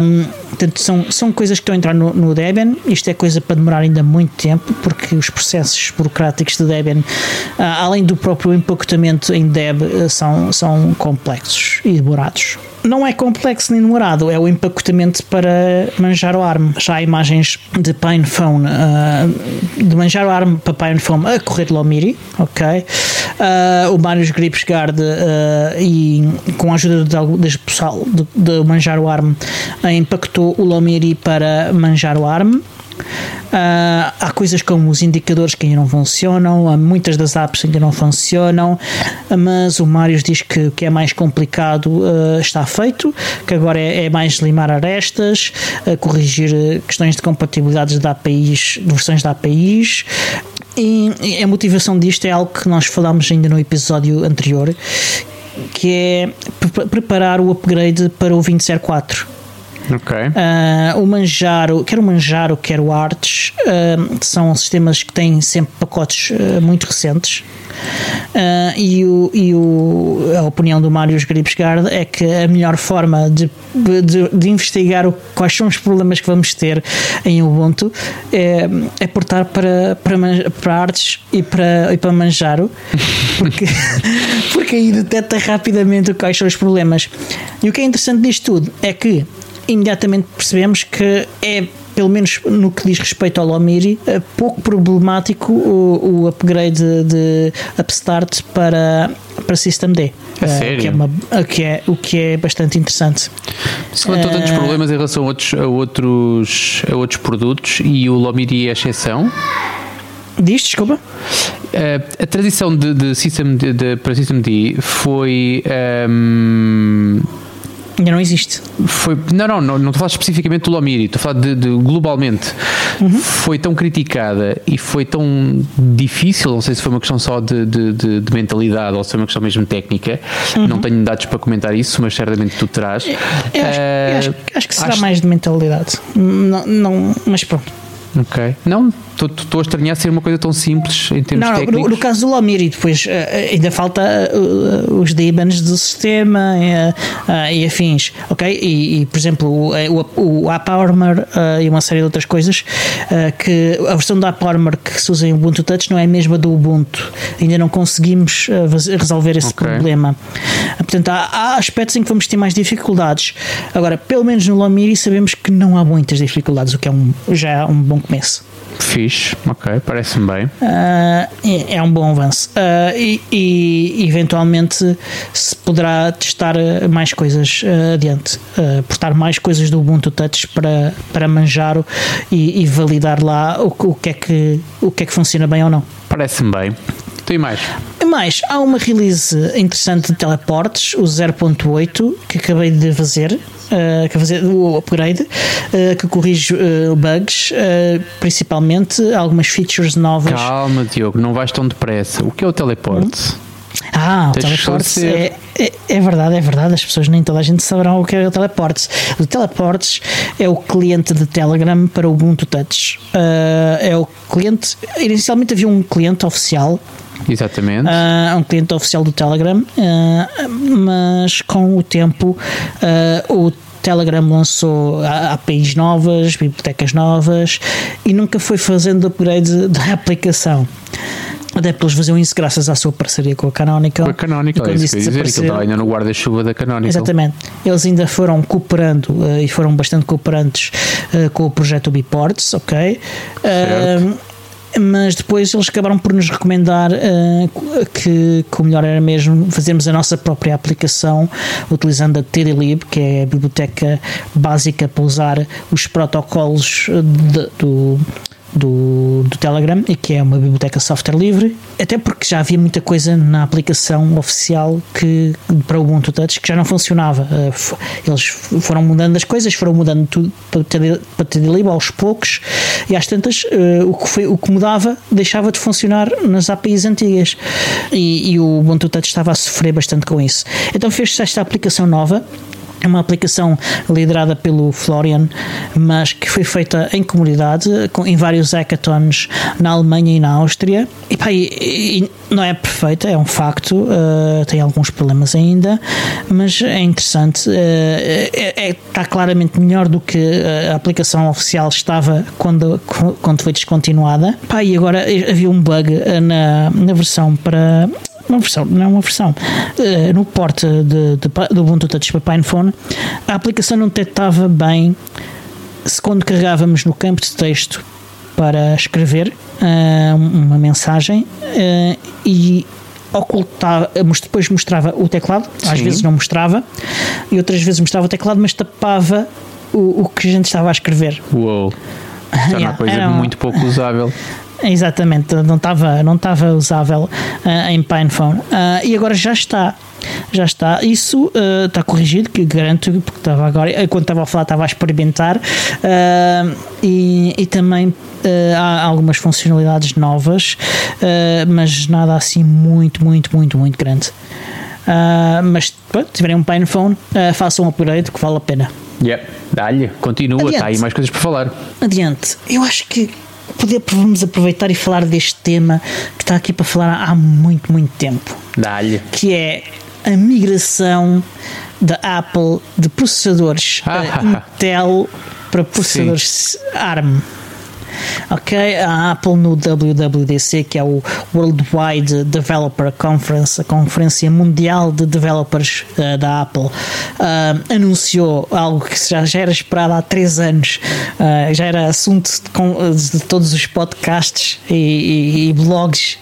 S1: Um, portanto, são, são coisas que estão a entrar no, no, Debian. Isto é coisa para demorar ainda muito tempo, porque os processos burocráticos de Debian, uh, além do próprio empacotamento em Deb, uh, são, são complexos e demorados não é complexo nem demorado, é o empacotamento para manjar o ARM. Já há imagens de PinePhone, uh, de manjar o ARM para PinePhone a correr de Lomiri, ok? Uh, o Marius Grips Guard uh, e com a ajuda do pessoal de, de manjar o ARM impactou o Lomiri para manjar o ARM. Uh, há coisas como os indicadores que ainda não funcionam, muitas das apps ainda não funcionam, mas o Marius diz que o que é mais complicado uh, está feito, que agora é, é mais limar arestas, uh, corrigir questões de compatibilidades de APIs, de versões de APIs. E a motivação disto é algo que nós falámos ainda no episódio anterior, que é preparar o upgrade para o 2004
S2: Okay.
S1: Uh, o Manjaro, quer o Manjaro, quer o Arts, uh, são sistemas que têm sempre pacotes uh, muito recentes. e o, e o, a opinião do Marius Gripsgard é que a melhor forma de, de, de, investigar o, quais são os problemas que vamos ter em Ubuntu é, é portar para, para, para Arts e para, e para Manjaro, porque, [laughs] porque aí detecta rapidamente quais são os problemas. E o que é interessante disto tudo é que imediatamente percebemos que é pelo menos no que diz respeito ao Lomiri, é pouco problemático o, o upgrade de Upstart para, para System D.
S2: É sério?
S1: Que é, uma, que é, o que é bastante interessante.
S2: Se levantou tantos problemas em relação a outros, a, outros, a outros produtos e o Lomiri é exceção?
S1: Diz, desculpa.
S2: a transição de, de System de, de, para System D foi. Um,
S1: Ainda não existe.
S2: Foi, não, não, não, não estou a falar especificamente do Lomiri, estou a falar de, de globalmente. Uhum. Foi tão criticada e foi tão difícil, não sei se foi uma questão só de, de, de, de mentalidade ou se foi uma questão mesmo técnica. Uhum. Não tenho dados para comentar isso, mas certamente tu terás. Eu
S1: acho, uh, acho, acho, que será acho... mais de mentalidade. Não, não, mas pronto.
S2: Ok. Não, estou a estranhar ser uma coisa tão simples em termos
S1: não,
S2: técnicos.
S1: No, no caso do Lomir, e depois uh, ainda falta uh, os daemons do sistema uh, e afins, ok? E, e por exemplo, o, o, o App Armor e uma série de outras coisas que a versão do App Armor que se usa em Ubuntu Touch não é a mesma do Ubuntu. Ainda não conseguimos resolver esse okay. problema. Portanto, há, há, aspectos em que vamos ter mais dificuldades. Agora, pelo menos no Lomiri sabemos que não há muitas dificuldades, o que é um, já é um bom começo.
S2: Fixe, ok, parece-me bem. Uh,
S1: é, é, um bom avanço. Uh, e, e, eventualmente se poderá testar mais coisas uh, adiante, uh, portar mais coisas do Ubuntu Touch para, para manjar e, e validar lá o, o, que é que, o que é que funciona bem ou não.
S2: Parece-me bem. E mais?
S1: Mais, há uma release interessante de teleportes, o 0.8, que acabei de fazer uh, que fazer o upgrade, uh, que corrige uh, bugs, principalmente algumas features novas.
S2: Calma, Diogo, não vais tão depressa. O que é o teleporte? Hum?
S1: Ah, o teleportes é, é, é, verdade, é verdade. As pessoas nem toda a gente saberão o que é o teleportes. O teleportes é o cliente de Telegram para o Ubuntu Touch. Uh, é o cliente. Inicialmente havia um cliente oficial
S2: Exatamente.
S1: Uh, um cliente oficial do Telegram, uh, mas com o tempo uh, o Telegram lançou APIs novas, bibliotecas novas e nunca foi fazendo upgrade da aplicação. Até porque eles faziam isso graças à sua parceria com a Canonical. Com
S2: a Canonical, é isso que dizer, que está ainda no guarda-chuva da Canonical.
S1: Exatamente. Eles ainda foram cooperando uh, e foram bastante cooperantes uh, com o projeto Biports, ok? Certo. Uh, mas depois eles acabaram por nos recomendar uh, que, que, o melhor era mesmo fazermos a nossa própria aplicação utilizando a TDLib, que é a biblioteca básica para usar os protocolos de, do do, do Telegram e que é uma biblioteca software livre, até porque já havia muita coisa na aplicação oficial que para o Ubuntu Touch que já não funcionava. Eh, eles foram mudando as coisas, foram mudando tudo para TDLib aos poucos e às tantas eh, o que, foi, o que mudava deixava de funcionar nas APIs antigas e, e o Ubuntu Touch estava a sofrer bastante com isso. Então fez-se esta aplicação nova é uma aplicação liderada pelo Florian, mas que foi feita em comunidade, com, em vários hackathons na Alemanha e na Áustria. E, pá, e, e não é perfeita, é um facto, uh, tem alguns problemas ainda, mas é interessante. Uh, é, é, está claramente melhor do que a aplicação oficial estava quando, quando foi descontinuada. Pá, e agora havia um bug na, na versão para uma versão, não é uma versão, uh, no porte de, de, do Ubuntu Touch para PinePhone, a aplicação não detectava bem se quando carregávamos no campo de texto para escrever uh, uma mensagem uh, e ocultava, depois mostrava o teclado, às Sim. vezes não mostrava, e outras vezes mostrava o teclado, mas tapava o, o que a gente estava a escrever.
S2: Uou! [laughs] Já é uma coisa muito pouco usável. [laughs]
S1: Exatamente, não estava não estava usável uh, em PinePhone. Uh, e agora já está. Já está. Isso uh, está corrigido, que garanto, porque estava agora, quando estava a falar, estava a experimentar. E, e, também há algumas funcionalidades novas, mas nada assim muito, muito, muito, muito grande. mas se tiverem um PinePhone, façam um upgrade que vale a pena.
S2: Yep, dá-lhe, continua, está aí mais coisas para falar.
S1: Adiante, eu acho que poder, vamos aproveitar e falar deste tema que está aqui para falar há muito, muito tempo.
S2: Dá-lhe.
S1: Que é a migração da Apple de processadores [laughs] ah, Intel para processadores Sim. ARM ok? A Apple no WWDC, que é o Worldwide Developer Conference, a Conferência Mundial de Developers uh, da Apple, uh, anunciou algo que já, já, era esperado há três anos, uh, já era assunto de, de, todos os podcasts e, e, e blogs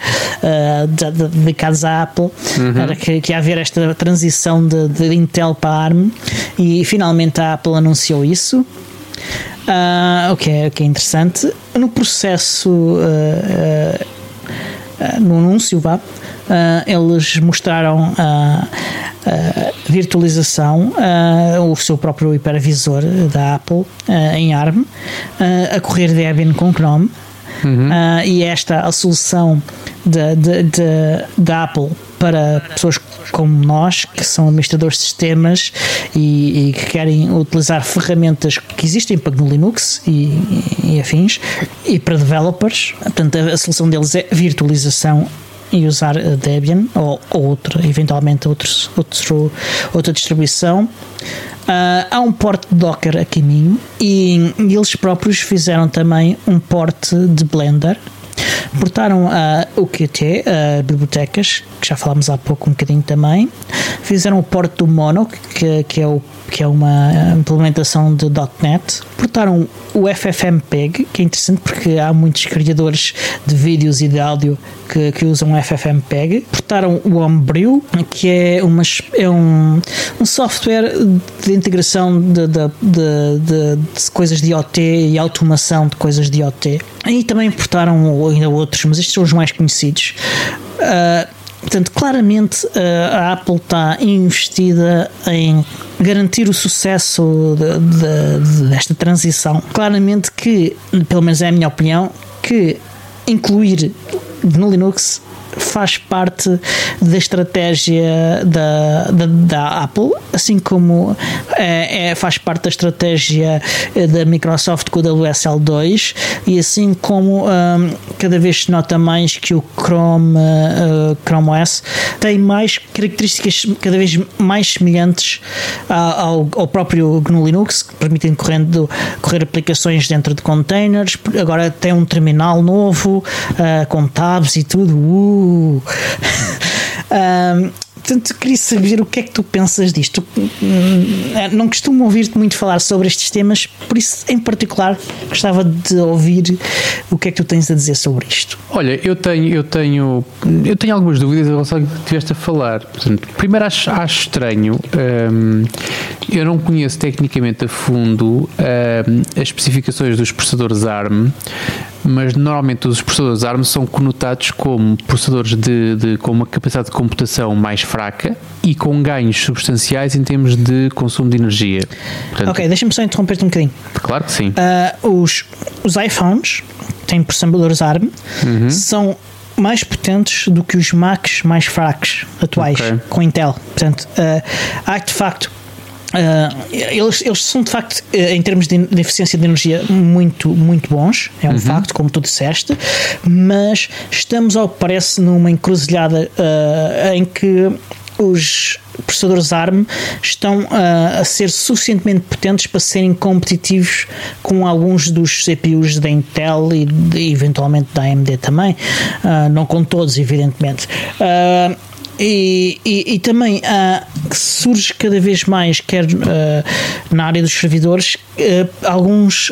S1: dedicados à Apple, uhum. era que, que ia haver esta transição de, de Intel para ARM e finalmente a Apple anunciou isso. Uh, o, que é, o que é interessante. No processo, uh, uh, no anúncio, vá, eles mostraram a virtualização, o seu próprio hipervisor da Apple em ARM, a correr Debian com Chrome. Uhum. e esta a solução da Apple para pessoas como nós, que são administradores de sistemas e, e que querem utilizar ferramentas que existem para GNU Linux e, e afins, e para developers. Portanto, a, a solução deles é virtualização e usar Debian ou, ou eventualmente outros, outro, outra distribuição. Uh, há um porte Docker a caminho e, e, eles próprios fizeram também um porte de Blender. Portaram uh, o Qt, uh, bibliotecas, que já falámos há pouco um bocadinho também. Fizeram o porte do Mono, que, que, é, o, que é uma implementação de .NET. Portaram o FFmpeg, que é interessante porque há muitos criadores de vídeos e de áudio que, que usam FFmpeg. Portaram o Homebrew, que é, uma, é um, um software de integração de, de, de, de, coisas de IoT e automação de coisas de IoT. E também portaram ainda outros, mas estes são os mais conhecidos. Uh, Portanto, claramente a Apple está investida em garantir o sucesso de, de, desta transição. Claramente que, pelo menos é a minha opinião, que incluir no Linux faz parte da estratégia da, da, da Apple, assim como é, é, faz parte da estratégia da Microsoft com o WSL2 e assim como um, cada vez se nota mais que o Chrome, uh, Chrome OS tem mais características cada vez mais semelhantes ao, ao próprio GNU Linux, que permitem correndo, correr aplicações dentro de containers. Agora tem um terminal novo uh, com tabs e tudo. Uh, [laughs] um, portanto, queria saber o que é que tu pensas disto. Não costumo ouvir-te muito falar sobre estes temas, por isso, em particular, gostava de ouvir o que é que tu tens a dizer sobre isto.
S2: Olha, eu tenho, eu tenho, eu tenho algumas dúvidas em relação ao que estiveste a falar. Portanto, primeiro, acho, acho estranho. Um, eu não conheço tecnicamente a fundo um, as especificações dos processadores ARM mas normalmente os processadores ARM são conotados como processadores de, de, com uma capacidade de computação mais fraca e com ganhos substanciais em termos de consumo de energia.
S1: Portanto, ok, deixa-me só interromper-te um bocadinho.
S2: Claro que sim.
S1: Uh, os, os iPhones têm processadores ARM, uhum. são mais potentes do que os Macs mais fracos atuais okay. com Intel. Portanto, uh, há de facto Uh, eles, eles são de facto, eh, em termos de, de, eficiência de energia, muito, muito bons, é um uhum. facto, como tu disseste, mas estamos, ao que parece, numa encruzilhada uh, em que os processadores ARM estão uh, a ser suficientemente potentes para serem competitivos com alguns dos CPUs da Intel e de, eventualmente da AMD também, não com todos, evidentemente. E, e, e, também uh, surge cada vez mais, quer uh, na área dos servidores, uh, alguns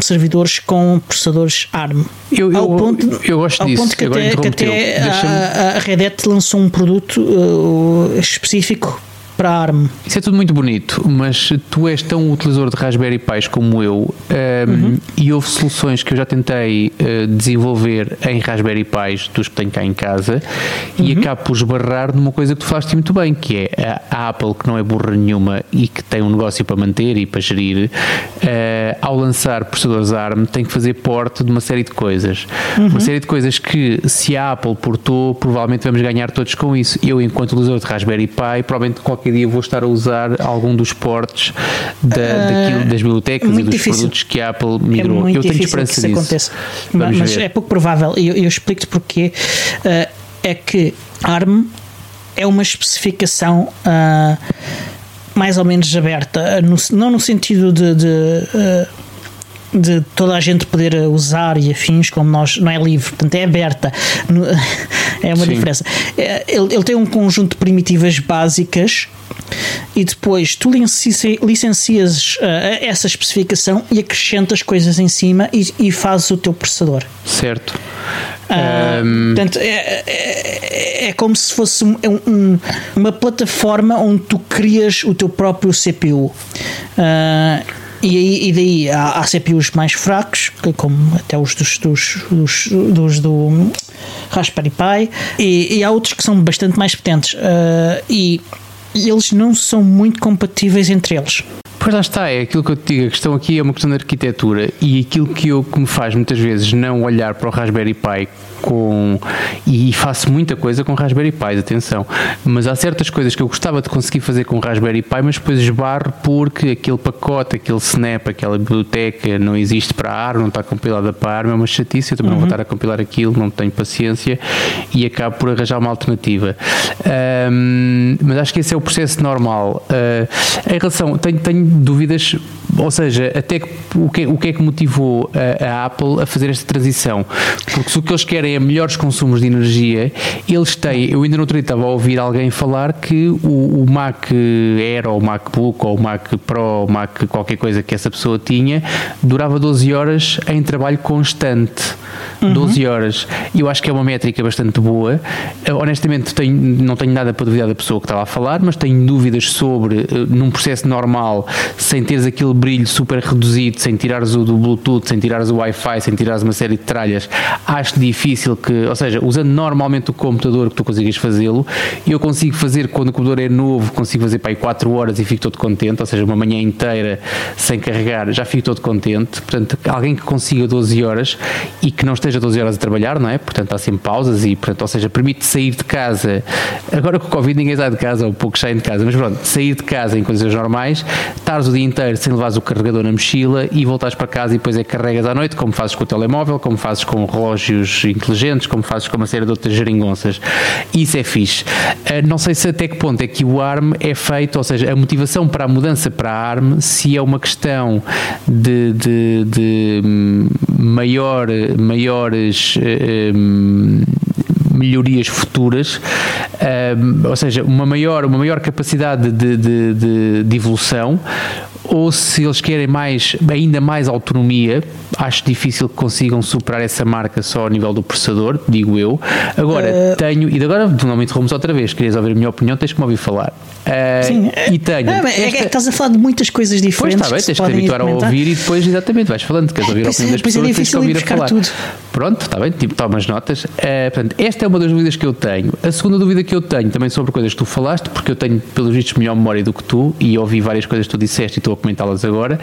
S1: servidores com processadores ARM.
S2: Eu, eu, ponto, eu gosto
S1: ao
S2: disso.
S1: Ponto que até, que até a, a Red Hat lançou um produto específico para a ARM.
S2: Isso é tudo muito bonito, mas tu és tão utilizador de Raspberry Pis como eu um, ehm, uhum. e houve soluções que eu já tentei uh, desenvolver em Raspberry Pis dos que tenho cá em casa uhum. e acabo por esbarrar numa coisa que tu falaste muito bem, que é a Apple, que não é burra nenhuma e que tem um negócio para manter e para gerir, uh, ao lançar processadores ARM tem que fazer porte de uma série de coisas. Uhum. Uma série de coisas que se a Apple portou, provavelmente vamos ganhar todos com isso. Eu, enquanto utilizador de Raspberry Pi, provavelmente qualquer qualquer dia vou estar a usar algum dos portes da, uh, das bibliotecas e dos difícil. produtos que a Apple migrou.
S1: É
S2: eu
S1: tenho esperança que isso aconteça. Mas, mas é pouco provável. E eu, eu explico-te porque uh, é que ARM é uma especificação. Uh, mais ou menos aberta, no, não no sentido de, de de toda a gente poder usar e afins, como nós, não é livre, portanto é aberta. [laughs] É uma Sim. diferença. É, ele, ele tem um conjunto de primitivas básicas e depois tu licencias uh, essa especificação e acrescentas coisas em cima e, e fazes o teu processador.
S2: Certo.
S1: Uh, um... Portanto, é, é, é, como se fosse um, um, uma plataforma onde tu crias o teu próprio CPU. Uh, e, aí, e daí há, há CPUs mais fracos, como até os dos, dos, dos, dos do Raspberry Pi, e, e, há outros que são bastante mais potentes. Uh, e, eles não são muito compatíveis entre eles.
S2: Pois lá está, é aquilo que eu te digo, a questão aqui é uma questão de arquitetura e aquilo que, eu, que me faz muitas vezes não olhar para o Raspberry Pi com e faço muita coisa com Raspberry Pi, atenção, mas há certas coisas que eu gostava de conseguir fazer com Raspberry Pi, mas depois esbarro porque aquele pacote, aquele snap, aquela biblioteca não existe para a ARM, não está compilada para a ARM, é uma chatice, eu também uhum. não vou estar a compilar aquilo, não tenho paciência e acabo por arranjar uma alternativa. Um, mas acho que esse é o processo normal. Uh, em relação, tenho, tenho dúvidas, ou seja, até que, o, que, o que é que motivou a, a Apple a fazer esta transição? Porque se o que eles querem é melhores consumos de energia, eles têm, eu ainda no outro dia estava a ouvir alguém falar que o, o Mac Air ou o MacBook ou o Mac Pro, ou o Mac qualquer coisa que essa pessoa tinha, durava 12 horas em trabalho constante. Uhum. 12 horas. Eu acho que é uma métrica bastante boa. Honestamente, tenho, não tenho nada para duvidar da pessoa que estava a falar, mas tenho dúvidas sobre, eh, num processo normal, sem teres aquele brilho super reduzido, sem tirares o do Bluetooth, sem tirares o Wi-Fi, sem tirares uma série de tralhas, acho difícil que, ou seja, usando normalmente o computador que tu consigas fazê-lo, eu consigo fazer quando o computador é novo, consigo fazer para aí 4 horas e fico todo contente, ou seja, uma manhã inteira sem carregar, já fico todo contente. Portanto, alguém que consiga 12 horas e que não esteja 12 horas a trabalhar, não é? Portanto, há sempre pausas e, portanto, ou seja, permite sair de casa. Agora com o Covid ninguém sai de casa, ou pouco saem de casa, mas pronto, sair de casa em condições normais, estares o dia inteiro sem levares o carregador na mochila e voltares para casa e depois é que carregas à noite, como fazes com o telemóvel, como fazes com relógios inteligentes, como fazes com uma série de outras geringonças. Isso é fixe. Eh, não sei se até que ponto é que o ARM é feito, ou seja, a motivação para a mudança para a ARM, se é uma questão de, de, de maior, maiores um, melhorias futuras, um, ou seja, uma maior, uma maior capacidade de, de, de, de evolução, ou se eles querem mais, ainda mais autonomia, acho difícil que consigam superar essa marca só ao nível do processador, digo eu. Agora, uh, tenho, e agora não me interrompes outra vez, querias ouvir a minha opinião, tens que me ouvir falar. Uh, sim, e tenho.
S1: É, esta... é, que estás a falar de muitas coisas diferentes.
S2: Pois está bem, tens que te habituar a ouvir e depois, exatamente, vais falando, queres ouvir a opinião das é pessoas, é tens que ouvir a falar. Tudo. Pronto, está bem, tipo, tomas notas. Uh, portanto, esta é uma das dúvidas que eu tenho. A segunda dúvida que eu tenho também sobre coisas que tu falaste, porque eu tenho, pelos vistos, melhor memória do que tu e ouvi várias coisas que tu disseste e estou a comentá-las agora,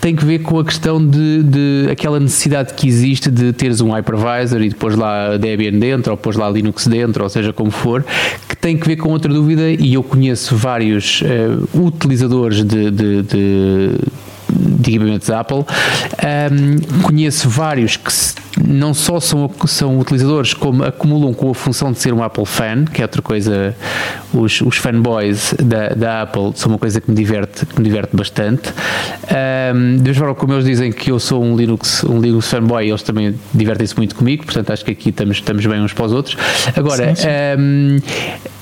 S2: tem que ver com a questão de, de aquela necessidade que existe de teres um hypervisor e depois lá Debian dentro, ou depois lá Linux dentro, ou seja como for, que tem que ver com outra dúvida e eu conheço vários uh, utilizadores de, de, de de equipamentos Apple. Um, conheço vários que não só são, são utilizadores, como acumulam com a função de ser um Apple fan, que é outra coisa, os, os fanboys da, da Apple são uma coisa que me diverte, que me diverte bastante. Um, de forma como eles dizem que eu sou um Linux, um Linux fanboy, eles também divertem-se muito comigo, portanto acho que aqui estamos, estamos bem uns para os outros. Agora, sim, sim. Um,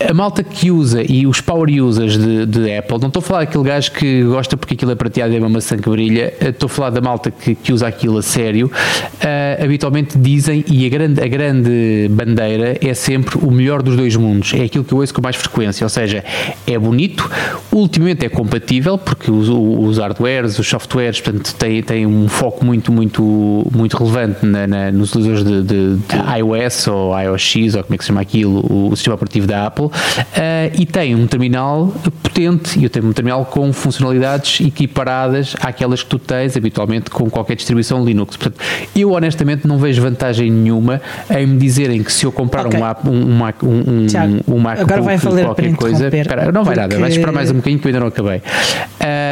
S2: a malta que usa e os power users de, de Apple, não estou a falar daquele gajo que gosta porque aquilo é prateado e é uma maçã que brilha, estou a falar da malta que, que usa aquilo a sério, uh, habitualmente dizem, e a grande, a grande bandeira é sempre o melhor dos dois mundos, é aquilo que eu ouço com mais frequência, ou seja, é bonito, ultimamente é compatível, porque os, os hardwares, os softwares, portanto, têm, têm um foco muito, muito, muito relevante na, na, nos utilizadores de, de, de, iOS ou iOS ou como é que se chama aquilo, o, o sistema operativo da Apple, uh, e tem um terminal potente, e eu tenho um terminal com funcionalidades equiparadas àquelas que tu tens habitualmente com qualquer distribuição Linux. Portanto, eu honestamente não vejo vantagem nenhuma em me dizerem que se eu comprar okay. um, um, um, um, Tiago, um MacBook agora vai valer qualquer coisa, espera, não vai porque... nada, vais esperar mais um bocadinho que eu ainda não acabei.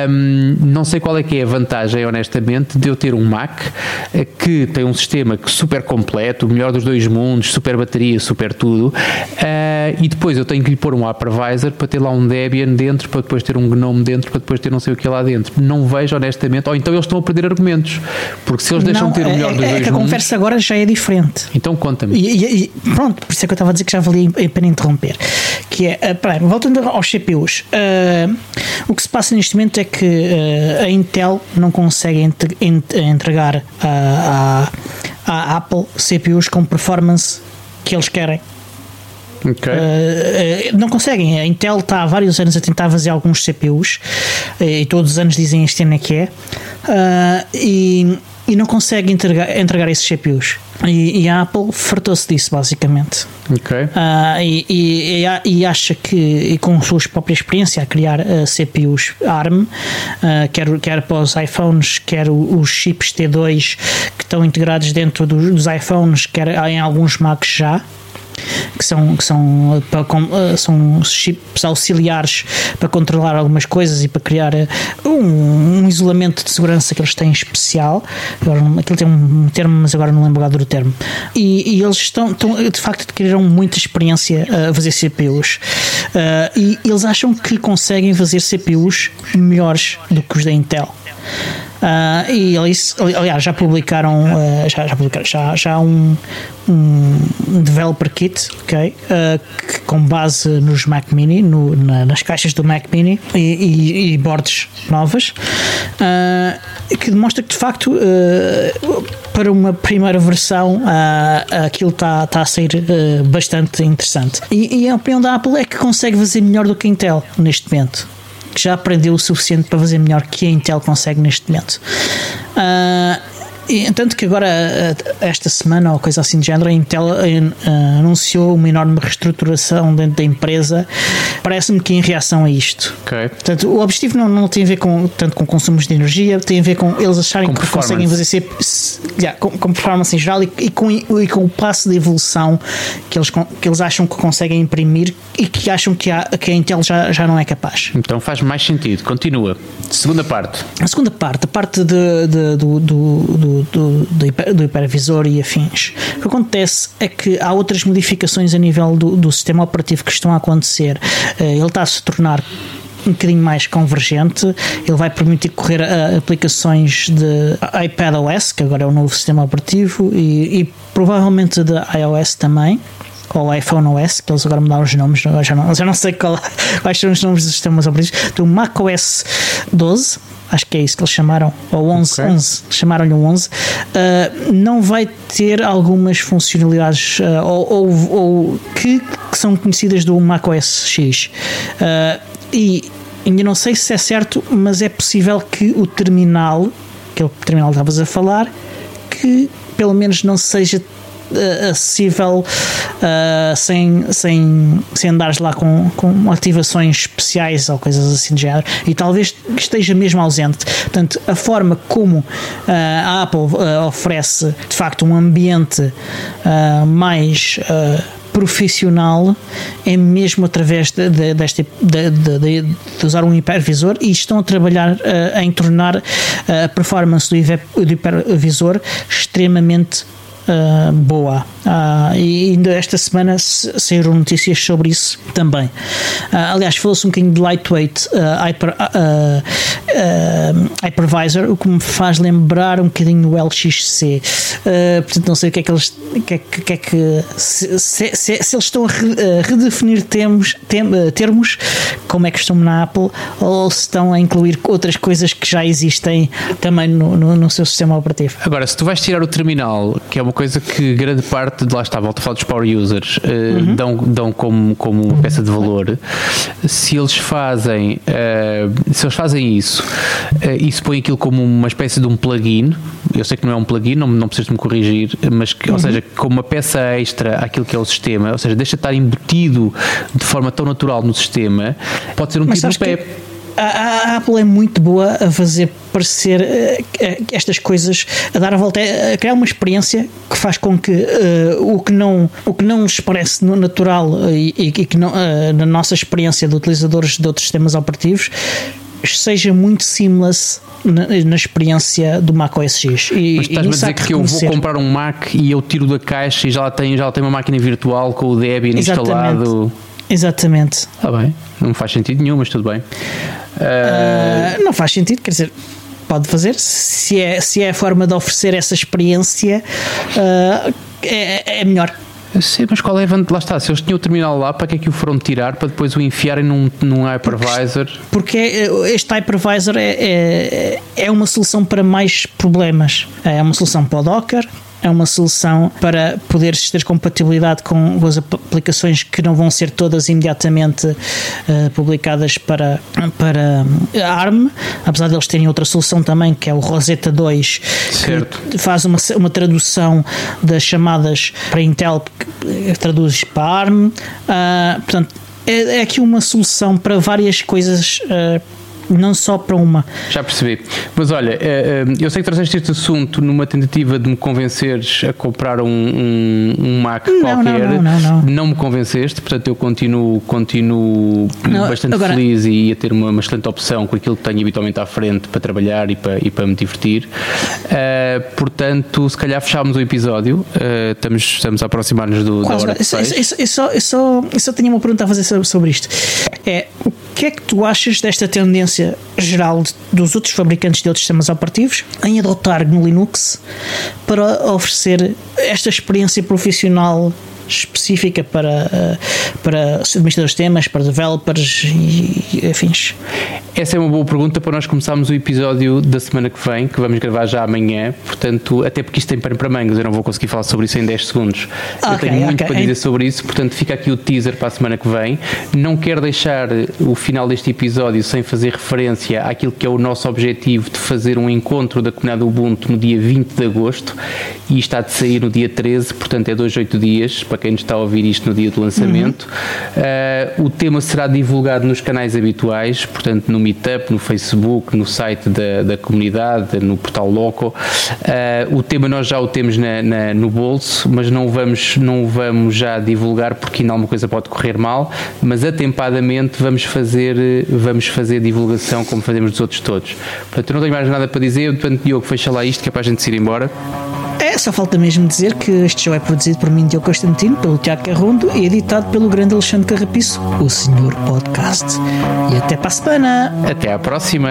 S2: Um, não sei qual é que é a vantagem, honestamente, de eu ter um Mac eh, que tem um sistema super completo, o melhor dos dois mundos, super bateria, super tudo, uh, e depois eu tenho que lhe pôr um hypervisor para ter lá um Debian dentro, para depois ter um GNOME dentro, para depois ter não sei o que lá dentro. Não vejo, honestamente, ou então eles estão a perder argumentos, porque se eles deixam
S1: não,
S2: de ter o melhor
S1: é,
S2: dos é
S1: dois
S2: mundos,
S1: conversa agora já é diferente.
S2: Então conta-me.
S1: E, e, pronto, por isso é que eu estava a dizer que já valia a pena interromper. Que é, uh, peraí, voltando aos CPUs, uh, o que se passa neste momento é que uh, a Intel não consegue entregar a Apple CPUs com performance que eles querem.
S2: Okay.
S1: Uh, não conseguem. A Intel está há vários anos a tentar fazer alguns CPUs uh, e todos os anos dizem este ano é que é. E e não consegue entregar, entregar esses CPUs. E, e a Apple fartou-se disso, basicamente.
S2: Ok.
S1: Uh, e, e, e, acha que, e com a sua própria experiência, a criar uh, CPUs ARM, uh, quer, quer para os iPhones, quer os chips T2 que estão integrados dentro dos, dos iPhones, quer em alguns Macs já que são, que são, para, eh, são chips auxiliares para controlar algumas coisas e para criar eh, um, um isolamento de segurança que eles têm especial. Agora, aquilo tem um termo, mas agora não lembro agora do termo. E, e eles estão, estão, de facto, adquiriram muita experiência a fazer CPUs. Uh, e eles acham que conseguem fazer CPUs melhores do que os da Intel. Uh, e eles, aliás, já publicaram, uh, já, já, publicaram já, já um, um developer kit, ok? Uh, que, com base nos Mac Mini, no, na, nas caixas do Mac Mini e, e, e boards novas, que demonstra que de facto para uma primeira versão aquilo está tá a ser bastante interessante. E, e a opinião da Apple é que consegue fazer melhor do que a Intel neste momento que já aprendeu o suficiente para fazer melhor que a Intel consegue neste momento. Uh, e, tanto que agora, esta semana ou coisa assim de género, a Intel uh, anunciou uma enorme reestruturação dentro da empresa. Parece-me que em reação a isto.
S2: Okay.
S1: Portanto, o objetivo não, não tem a ver com, tanto com consumos de energia, tem a ver com eles acharem com que conseguem fazer ser, yeah, com, com, performance em geral e, e, com, e com o passo de evolução que eles, que eles acham que conseguem imprimir e que acham que a, que a Intel já, já não é capaz.
S2: Então faz mais sentido. Continua. Segunda parte.
S1: A segunda parte, a parte de, de do, do, do do, do, hiper, do hipervisor e afins. O que acontece é que há outras modificações a nível do, do sistema operativo que estão a acontecer. Eh, ele está a se tornar um bocadinho mais convergente. Ele vai permitir correr aplicações de iPadOS, que agora é o novo sistema operativo, e, e provavelmente de iOS também ou iPhone OS, que eles agora mudaram os nomes, já não, já não sei qual, [laughs] quais são os nomes dos sistemas operativos, do macOS 12, acho que é isso que eles chamaram, ou 11, okay. 11 chamaram-lhe um 11, uh, não vai ter algumas funcionalidades uh, ou, ou, ou que, que, são conhecidas do macOS X. Uh, e ainda não sei se é certo, mas é possível que o terminal, que é terminal que estavas a falar, que pelo menos não seja acessível uh, sem, sem, sem andares lá com, com ativações especiais ou coisas assim de género e talvez esteja mesmo ausente. Portanto, a forma como uh, a Apple oferece de facto um ambiente mais profissional é mesmo através de, de, deste, de, de, usar um hipervisor e estão a trabalhar uh, em tornar a performance do, do hipervisor extremamente uh, boa. Uh, e ainda esta semana saíram notícias sobre isso também. Uh, aliás, falou-se um bocadinho de lightweight hyper, hypervisor, o que me faz lembrar um bocadinho o LXC. portanto, não sei o que é que eles. Que é, que é que, se, se, se, se, eles estão a redefinir termos, termos, como é que estão na Apple, ou se estão a incluir outras coisas que já existem também no, no, no seu sistema operativo.
S2: Agora, se tu vais tirar o terminal, que é uma coisa que grande parte de lá está, volta a falar dos power users, uh, uhum. dão, dão como, como uma peça de valor. Se eles fazem, uh, se eles fazem isso e se põem aquilo como uma espécie de um plugin, eu sei que não é um plugin, não, não preciso me corrigir, mas que, uhum. ou seja, como uma peça extra àquilo que é o sistema, ou seja, deixa de estar embutido de forma tão natural no sistema, pode ser um tiro no pé. Que
S1: a, a, Apple é muito boa a fazer parecer uh, estas coisas, a dar a volta, a criar uma experiência que faz com que uh, o, que não, o que não nos parece natural e, e que não, na nossa experiência de utilizadores de outros sistemas operativos seja muito seamless na, na experiência do Mac OS X.
S2: E, Mas estás-me a dizer que, eu vou comprar um Mac e eu tiro da caixa e já lá tem, já lá tem uma máquina virtual com o Debian instalado.
S1: Exatamente.
S2: Está bem, não faz sentido nenhum, mas tudo bem.
S1: Uh, não faz sentido, quer dizer, pode fazer, se é, se é a forma de oferecer essa experiência, uh, é, é melhor.
S2: Sim, mas qual é a vantagem? Lá está, se eles tinham o terminal lá, para que é que o foram tirar para depois o enfiarem num, num hypervisor?
S1: Porque, porque é, este hypervisor é, é, é uma solução para mais problemas. É uma solução para o Docker, é uma solução para poderes ter compatibilidade com as aplicações que não vão ser todas imediatamente uh, publicadas para, para ARM, apesar de eles terem outra solução também, que é o Rosetta 2,
S2: certo.
S1: que faz uma, uma tradução das chamadas para Intel, que traduz para ARM. Uh, portanto, é, é aqui uma solução para várias coisas. Uh, não só para uma.
S2: Já percebi. Mas olha, eh, eh, eu sei que trouxeste este assunto numa tentativa de me convenceres a comprar um, um, um Mac
S1: não,
S2: qualquer.
S1: Não, não, não,
S2: não, me convenceste, portanto eu continuo, continuo bastante agora... feliz e a ter uma, uma, excelente opção com aquilo que tenho habitualmente à frente para trabalhar e para, e para me divertir. Uh, portanto, se calhar fechámos o episódio. Uh, estamos, estamos a aproximar-nos do, da hora. Eu,
S1: eu, eu, só, eu, só, eu só tinha uma pergunta a fazer sobre, isto. É que é que tu achas desta tendência geral de, dos outros fabricantes de outros sistemas operativos em adotar GNU Linux para oferecer esta experiência profissional específica para, eh, para administradores de temas, para developers e, e afins?
S2: Essa é uma boa pergunta para nós começarmos o episódio da semana que vem, que vamos gravar já amanhã, portanto, até porque isto tem pano para mangas, eu não vou conseguir falar sobre isso em 10 segundos. Okay, eu tenho muito okay. para dizer sobre isso, portanto, fica aqui o teaser para a semana que vem. Não quero deixar o final deste episódio sem fazer referência àquilo que é o nosso objetivo de fazer um encontro da comunidade Ubuntu no dia 20 de agosto e está de sair no dia 13, portanto, é dois, oito dias, para quem nos está a ouvir isto no dia do lançamento. Uhum. Uh, o tema será divulgado nos canais habituais, portanto, no Meetup, no Facebook, no site da, da comunidade, no portal Loco. Uh, o tema nós já o temos na, na, no bolso, mas não vamos, não vamos já divulgar porque ainda alguma coisa pode correr mal, mas atempadamente vamos fazer, vamos fazer divulgação como fazemos dos outros todos. Portanto, eu não tenho mais nada para dizer, portanto, Diogo, fecha lá isto que é para a gente se ir embora.
S1: É, só falta mesmo dizer que este show é produzido por mim, Diogo Constantino, pelo Tiago Carrondo e editado pelo grande Alexandre Carrapiço, o Senhor Podcast. E até para a semana!
S2: Até à próxima!